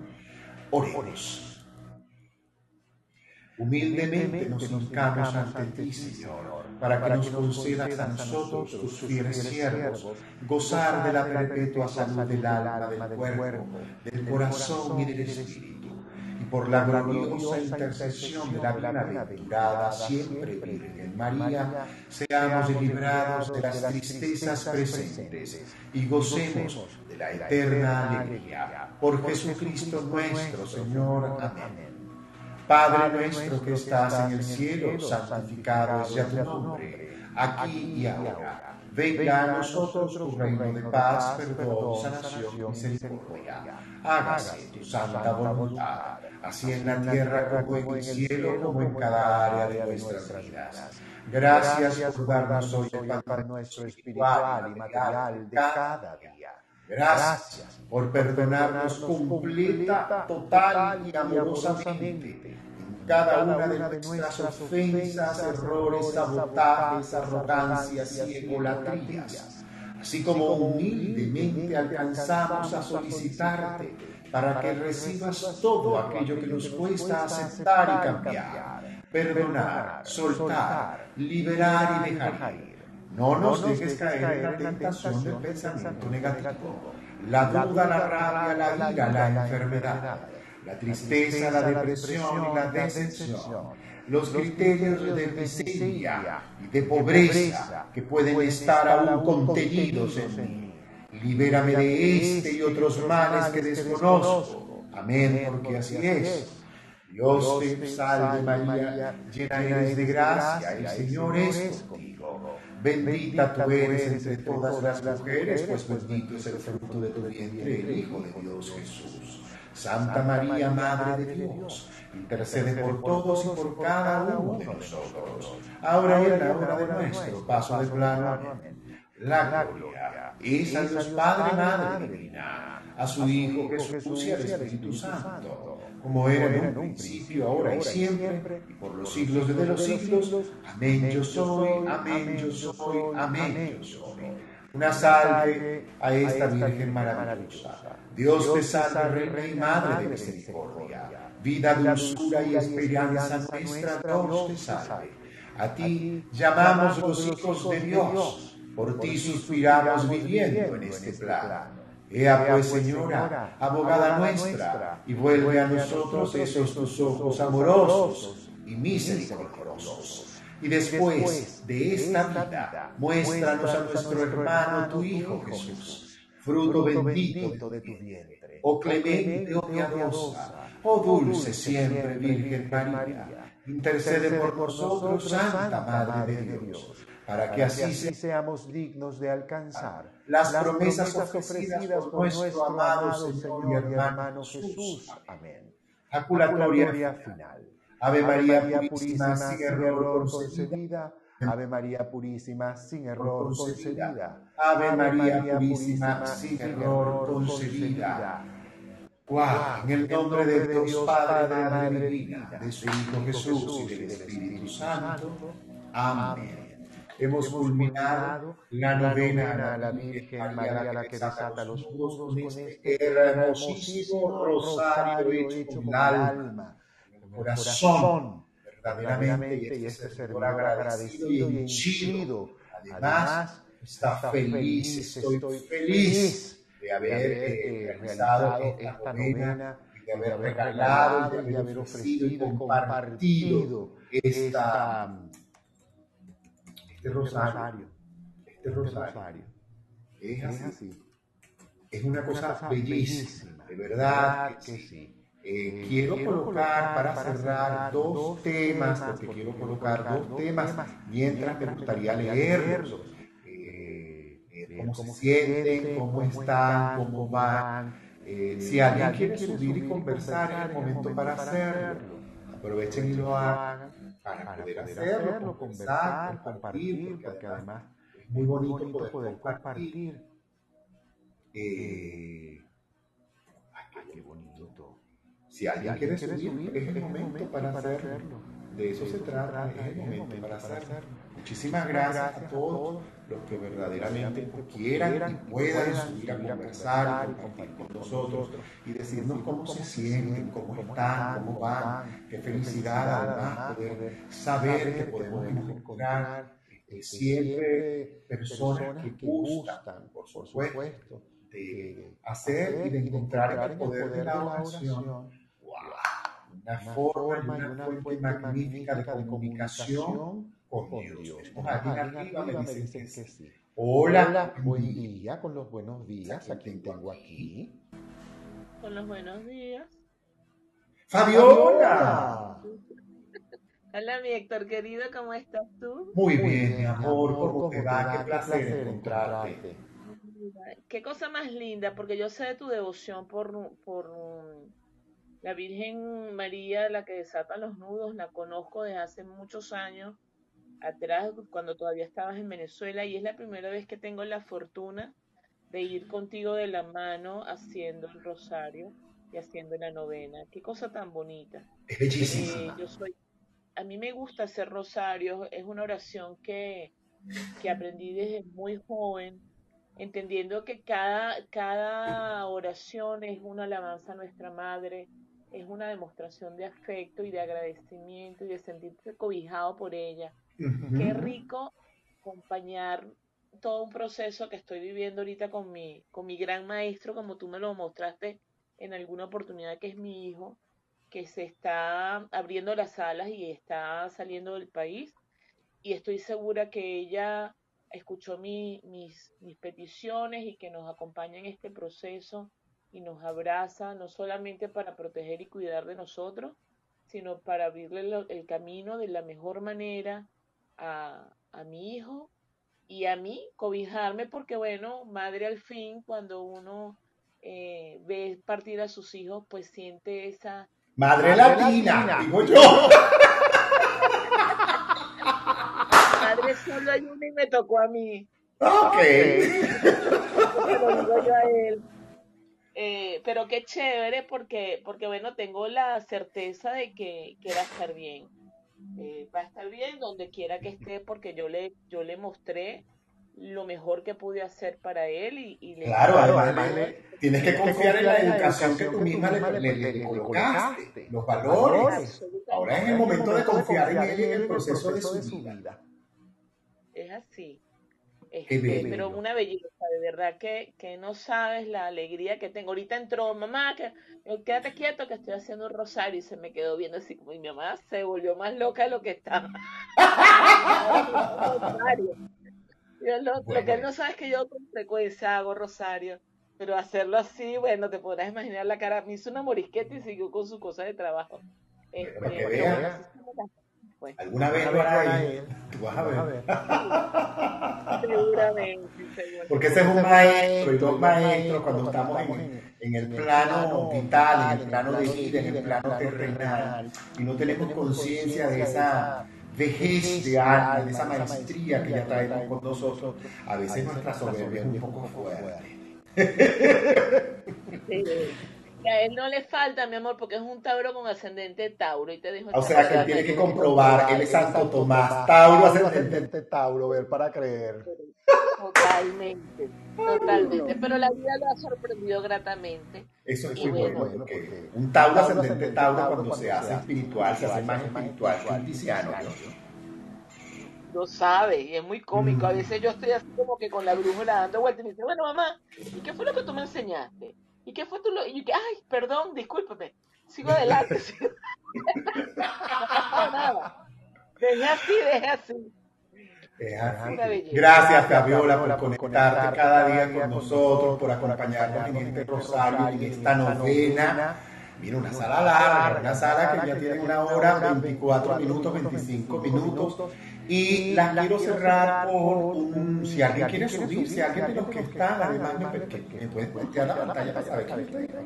Oremos. Humildemente nos hincamos ante ti, Señor, para que nos concedas a nosotros, tus fieles siervos, gozar de la perpetua salud del alma, del cuerpo, del corazón y del espíritu. Y por la gloriosa intercesión de la bienaventurada siempre Virgen María, seamos librados de las tristezas presentes y gocemos de la eterna alegría. Por Jesucristo nuestro Señor. Amén. Padre nuestro que estás en el cielo, santificado sea tu nombre, aquí y ahora. Venga a nosotros tu reino de paz, perdón, sanación, misericordia. Hágase tu santa voluntad, así en la tierra como en el cielo, como en cada área de nuestras vidas. Gracias por darnos hoy el pan nuestro espiritual y material de cada día. Gracias por perdonarnos completa, total y amorosamente cada una de nuestras ofensas, errores, sabotajes, arrogancias y egolatrías, así como humildemente alcanzamos a solicitarte para que recibas todo aquello que nos cuesta aceptar y cambiar, perdonar, soltar, liberar y dejar. No nos dejes caer en la tentación. del pensamiento negativo, la duda, la rabia, la ira, la enfermedad. la tristeza, la depresión y la decepción, los criterios de miseria y de pobreza que pueden estar aún contenidos en mí. Libérame de este y otros males que desconozco, Amén, porque así es. Dios te salve María, llena eres de gracia, el Señor es contigo. Bendita tú eres entre todas las mujeres, pues bendito es el fruto de tu vientre, el Hijo de Dios Jesús. Santa María, Madre de Dios, intercede por todos y por cada uno de nosotros, ahora y en la hora de nuestro paso de plano. La gloria es a Dios Padre, Madre Divina, a su Hijo Jesús y al Espíritu Santo, como era en un principio, ahora y siempre, y por los siglos de los siglos. Amén yo soy, amén yo soy, amén yo soy. Una salve a esta Virgen maravillosa. Dios te salve, Reina y Madre de misericordia, vida, dulzura y esperanza nuestra, Dios te salve. A ti llamamos los hijos de Dios por ti suspiramos viviendo en este plano. Ea pues, Señora, abogada nuestra, y vuelve a nosotros esos tus ojos amorosos y misericordiosos. Y después de esta vida, muéstranos a nuestro hermano, tu Hijo Jesús, fruto bendito de tu vientre. Oh clemente, oh piadosa, oh dulce siempre Virgen María, intercede por nosotros, Santa Madre de Dios para que así seamos dignos de alcanzar las promesas ofrecidas por nuestro amado Señor y hermano Jesús. Amén. Jaculatoria final. Ave María Purísima, sin error concebida. Ave María Purísima, sin error concebida. Ave María Purísima, sin error concebida. Wow, en el nombre de Dios Padre, Madre Divina, de su Hijo Jesús y del Espíritu Santo. Amén hemos culminado la novena a la Virgen María, la que desata los nudos con este, este hermosísimo rosario hecho con el alma, el corazón, verdaderamente, y este, este servidor agradecido y henchido. Además, está feliz, estoy feliz de haber eh, realizado esta novena de haber regalado de haber ofrecido y compartido esta este rosario, este rosario, es, así. Es una cosa bellísima, de verdad que sí. Eh, quiero colocar para cerrar dos temas, porque quiero colocar dos temas mientras me gustaría leerlos. Eh, eh, cómo se sienten, cómo están, cómo van. si alguien quiere subir y conversar, es el momento para hacerlo. Aprovechen y lo hagan para, poder hacerlo, conversar, compartir, porque, además es muy bonito, poder, compartir. Eh, ay, qué bonito. Si alguien, quiere, subir, es el momento para hacerlo. De eso se trata, es el momento para hacerlo. Muchísimas gracias a todos los que verdaderamente quieran y puedan subir a conversar y compartir con nosotros y decirnos cómo se sienten, cómo están, cómo van. Qué felicidad además poder saber que podemos encontrar eh, siempre personas que gustan, por supuesto, de hacer y de encontrar el poder de la oración. Una forma y una fuente magnífica de comunicación con Dios. arriba me dicen que sí. Hola, buen día, con los buenos días. ¿A quién tengo aquí? Con los buenos días. Fabiola. Hola, mi Héctor querido, ¿cómo estás tú? Muy bien, mi amor, ¿cómo te va? Qué placer encontrarte. Qué cosa más linda, porque yo sé de tu devoción por, por la Virgen María, la que desata los nudos, la conozco desde hace muchos años atrás cuando todavía estabas en Venezuela y es la primera vez que tengo la fortuna de ir contigo de la mano haciendo el rosario y haciendo la novena. Qué cosa tan bonita. Es bellísima. Eh, yo soy, a mí me gusta hacer rosario, es una oración que, que aprendí desde muy joven, entendiendo que cada, cada oración es una alabanza a nuestra madre, es una demostración de afecto y de agradecimiento y de sentirse cobijado por ella. Qué rico acompañar todo un proceso que estoy viviendo ahorita con mi, con mi gran maestro, como tú me lo mostraste en alguna oportunidad, que es mi hijo, que se está abriendo las alas y está saliendo del país. Y estoy segura que ella escuchó mis, mis peticiones y que nos acompaña en este proceso y nos abraza no solamente para proteger y cuidar de nosotros, sino para abrirle el camino de la mejor manera a, a mi hijo y a mí, cobijarme, porque bueno, madre al fin, cuando uno eh, ve partir a sus hijos, pues siente esa... Madre, latina, digo yo. madre solo hay una y me tocó a mí. Ok. lo digo yo a él. Eh, pero qué chévere porque, porque bueno, tengo la certeza de que, que va a estar bien. Eh, va a estar bien donde quiera que esté porque yo le, yo le mostré lo mejor que pude hacer para él y, y le claro, además, tienes que confiar en la educación que tú misma le, le, colocaste, los valores. Ahora es el momento de confiar en él y en el proceso de su vida. Es así. Este, pero una belleza, de verdad que, que no sabes la alegría que tengo. Ahorita entró mamá, que eh, quédate quieto que estoy haciendo un rosario y se me quedó viendo así como y mi mamá se volvió más loca de lo que estaba. lo, que él no sabe es que yo con frecuencia hago rosario, pero hacerlo así, bueno, te podrás imaginar la cara. Me hizo una morisqueta y siguió con su cosa de trabajo. Este, ¿Alguna vez lo hará él? Tú vas a ver. Seguramente, Porque ese es un maestro y dos maestros cuando estamos en, en el plano vital, en el plano de vida, en el plano terrenal, y no tenemos conciencia de esa vejez de alma, de esa maestría que ya traemos con nosotros. A veces nuestra soberbia es un poco fuerte. a él no le falta, mi amor, porque es un Tauro con ascendente Tauro. Y te dijo o sea que él tiene que comprobar, él es Santo Tomás, Tauro ascendente Tauro, ver para creer. Totalmente, totalmente. Pero la vida lo ha sorprendido gratamente. Eso es muy bueno, porque un Tauro ascendente Tauro cuando se hace espiritual, se hace más espiritual que un tiziano. Lo sabe, y es muy cómico. A mm. veces yo estoy así como que con la brújula dando vueltas y me dice, bueno, mamá, ¿y qué fue lo que tú me enseñaste? ¿Y qué fue tu lo? Y yo, ay, perdón, discúlpame. Sigo adelante. no nada. Deje así, deje así. Gracias, Fabiola, por conectarte cada día con nosotros, por acompañarnos en este rosario, en esta novena. Mira, una sala larga, una sala que ya tiene una hora, 24 minutos, 25 minutos. Y las quiero cerrar por un. Si alguien quiere subir, si alguien de los que están, además me, me puede voltear la pantalla para saber quién está.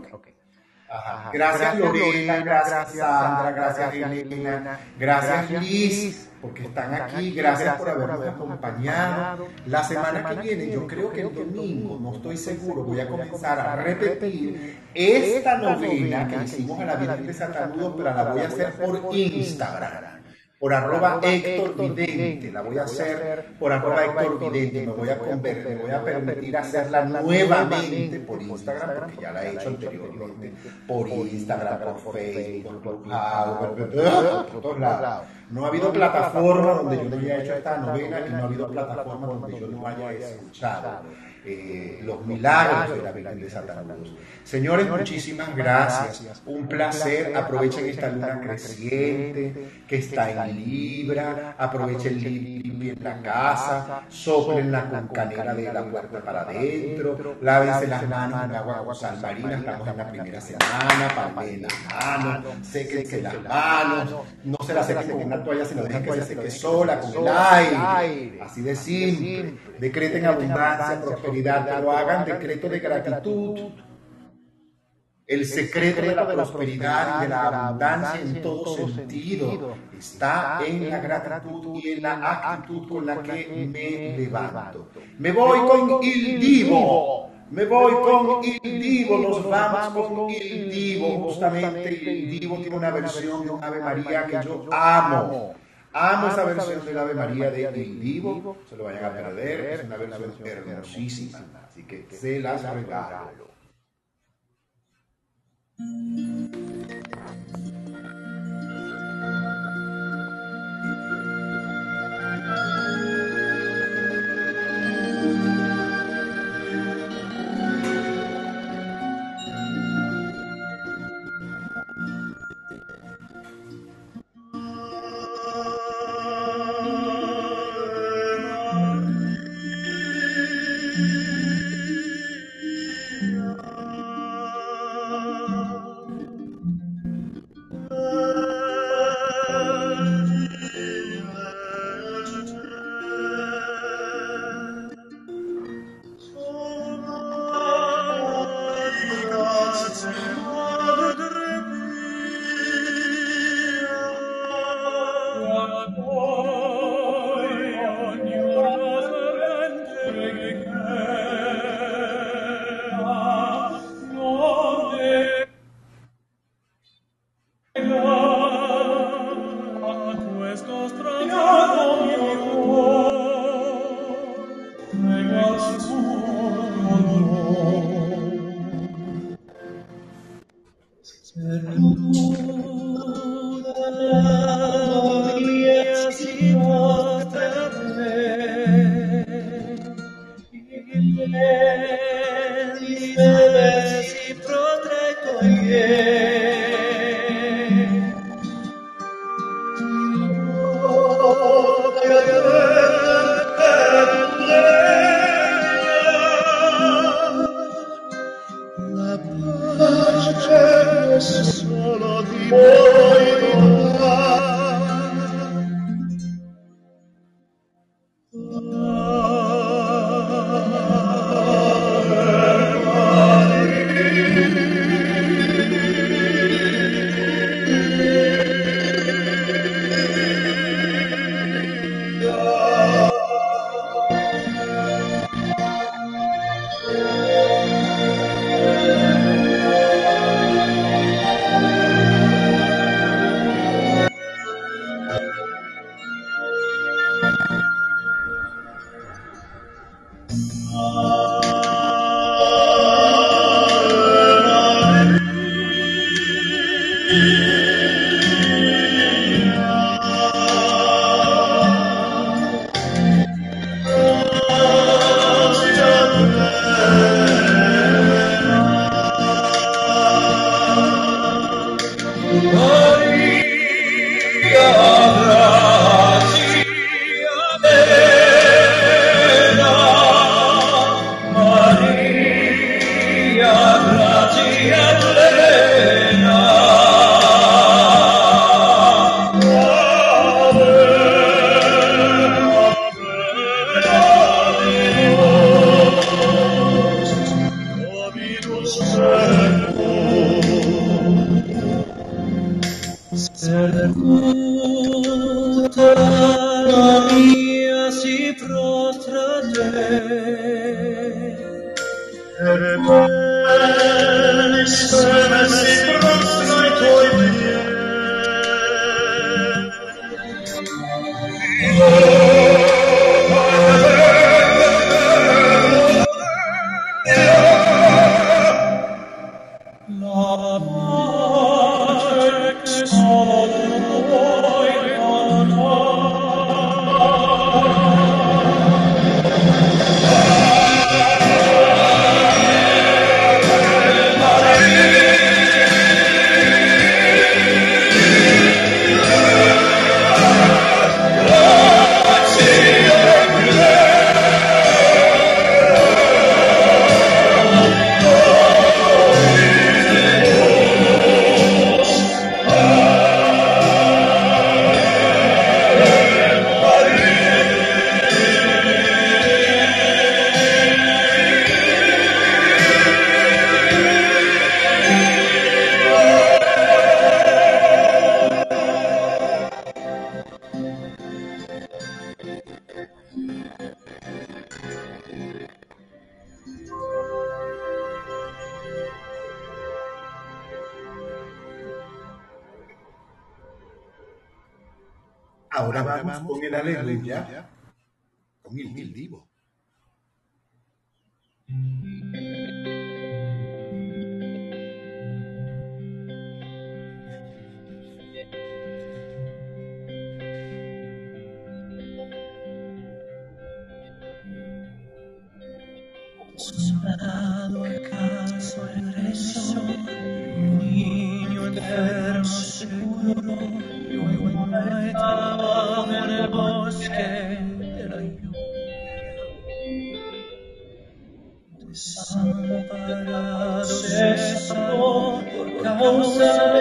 Ajá. Gracias, Lorena, gracias, Sandra, gracias, Elena, gracias, Liz, porque están aquí, gracias por habernos acompañado. La semana que viene, yo creo que el domingo, no estoy seguro, voy a comenzar a repetir esta novena que hicimos a la Virgen de Satanudo, pero la voy a hacer por Instagram por arroba Héctor Vidente, la voy a hacer por arroba Héctor Vidente, me voy a convertir, me voy a permitir hacerla nuevamente por Instagram, porque ya la he hecho anteriormente, por Instagram, por Facebook, por todos lados. No ha habido plataforma donde yo no haya hecho esta novena y no ha habido plataforma donde yo no haya escuchado eh, los milagros de la Virgen de Santa Cruz. Señores, muchísimas gracias. Un placer. Aprovechen esta luna creciente que está en Libra. Aprovechen limpien la casa. Soplenla con canela de la puerta para adentro. Lávense las manos en agua con sal marina. Estamos en la primera semana. Palmen las manos. Séquense las manos. No se las sequen con una toalla, sino dejen que se seque sola con el aire. Así de simple. Decreten abundancia, prosperidad pero hagan decreto de gratitud. El secreto de la prosperidad y de la abundancia en todo sentido está en la gratitud y en la actitud con la que me levanto. Me voy con Il Divo. Me voy con Il Divo, nos vamos con Il Divo. Justamente Il Divo tiene una versión de un Ave María que yo amo. Amo esa versión del Ave María de El Vivo, se lo vayan a perder, es una versión hermosísima, así que se las regalo. Oh. Bosque de la lluvia. Desamparado por causa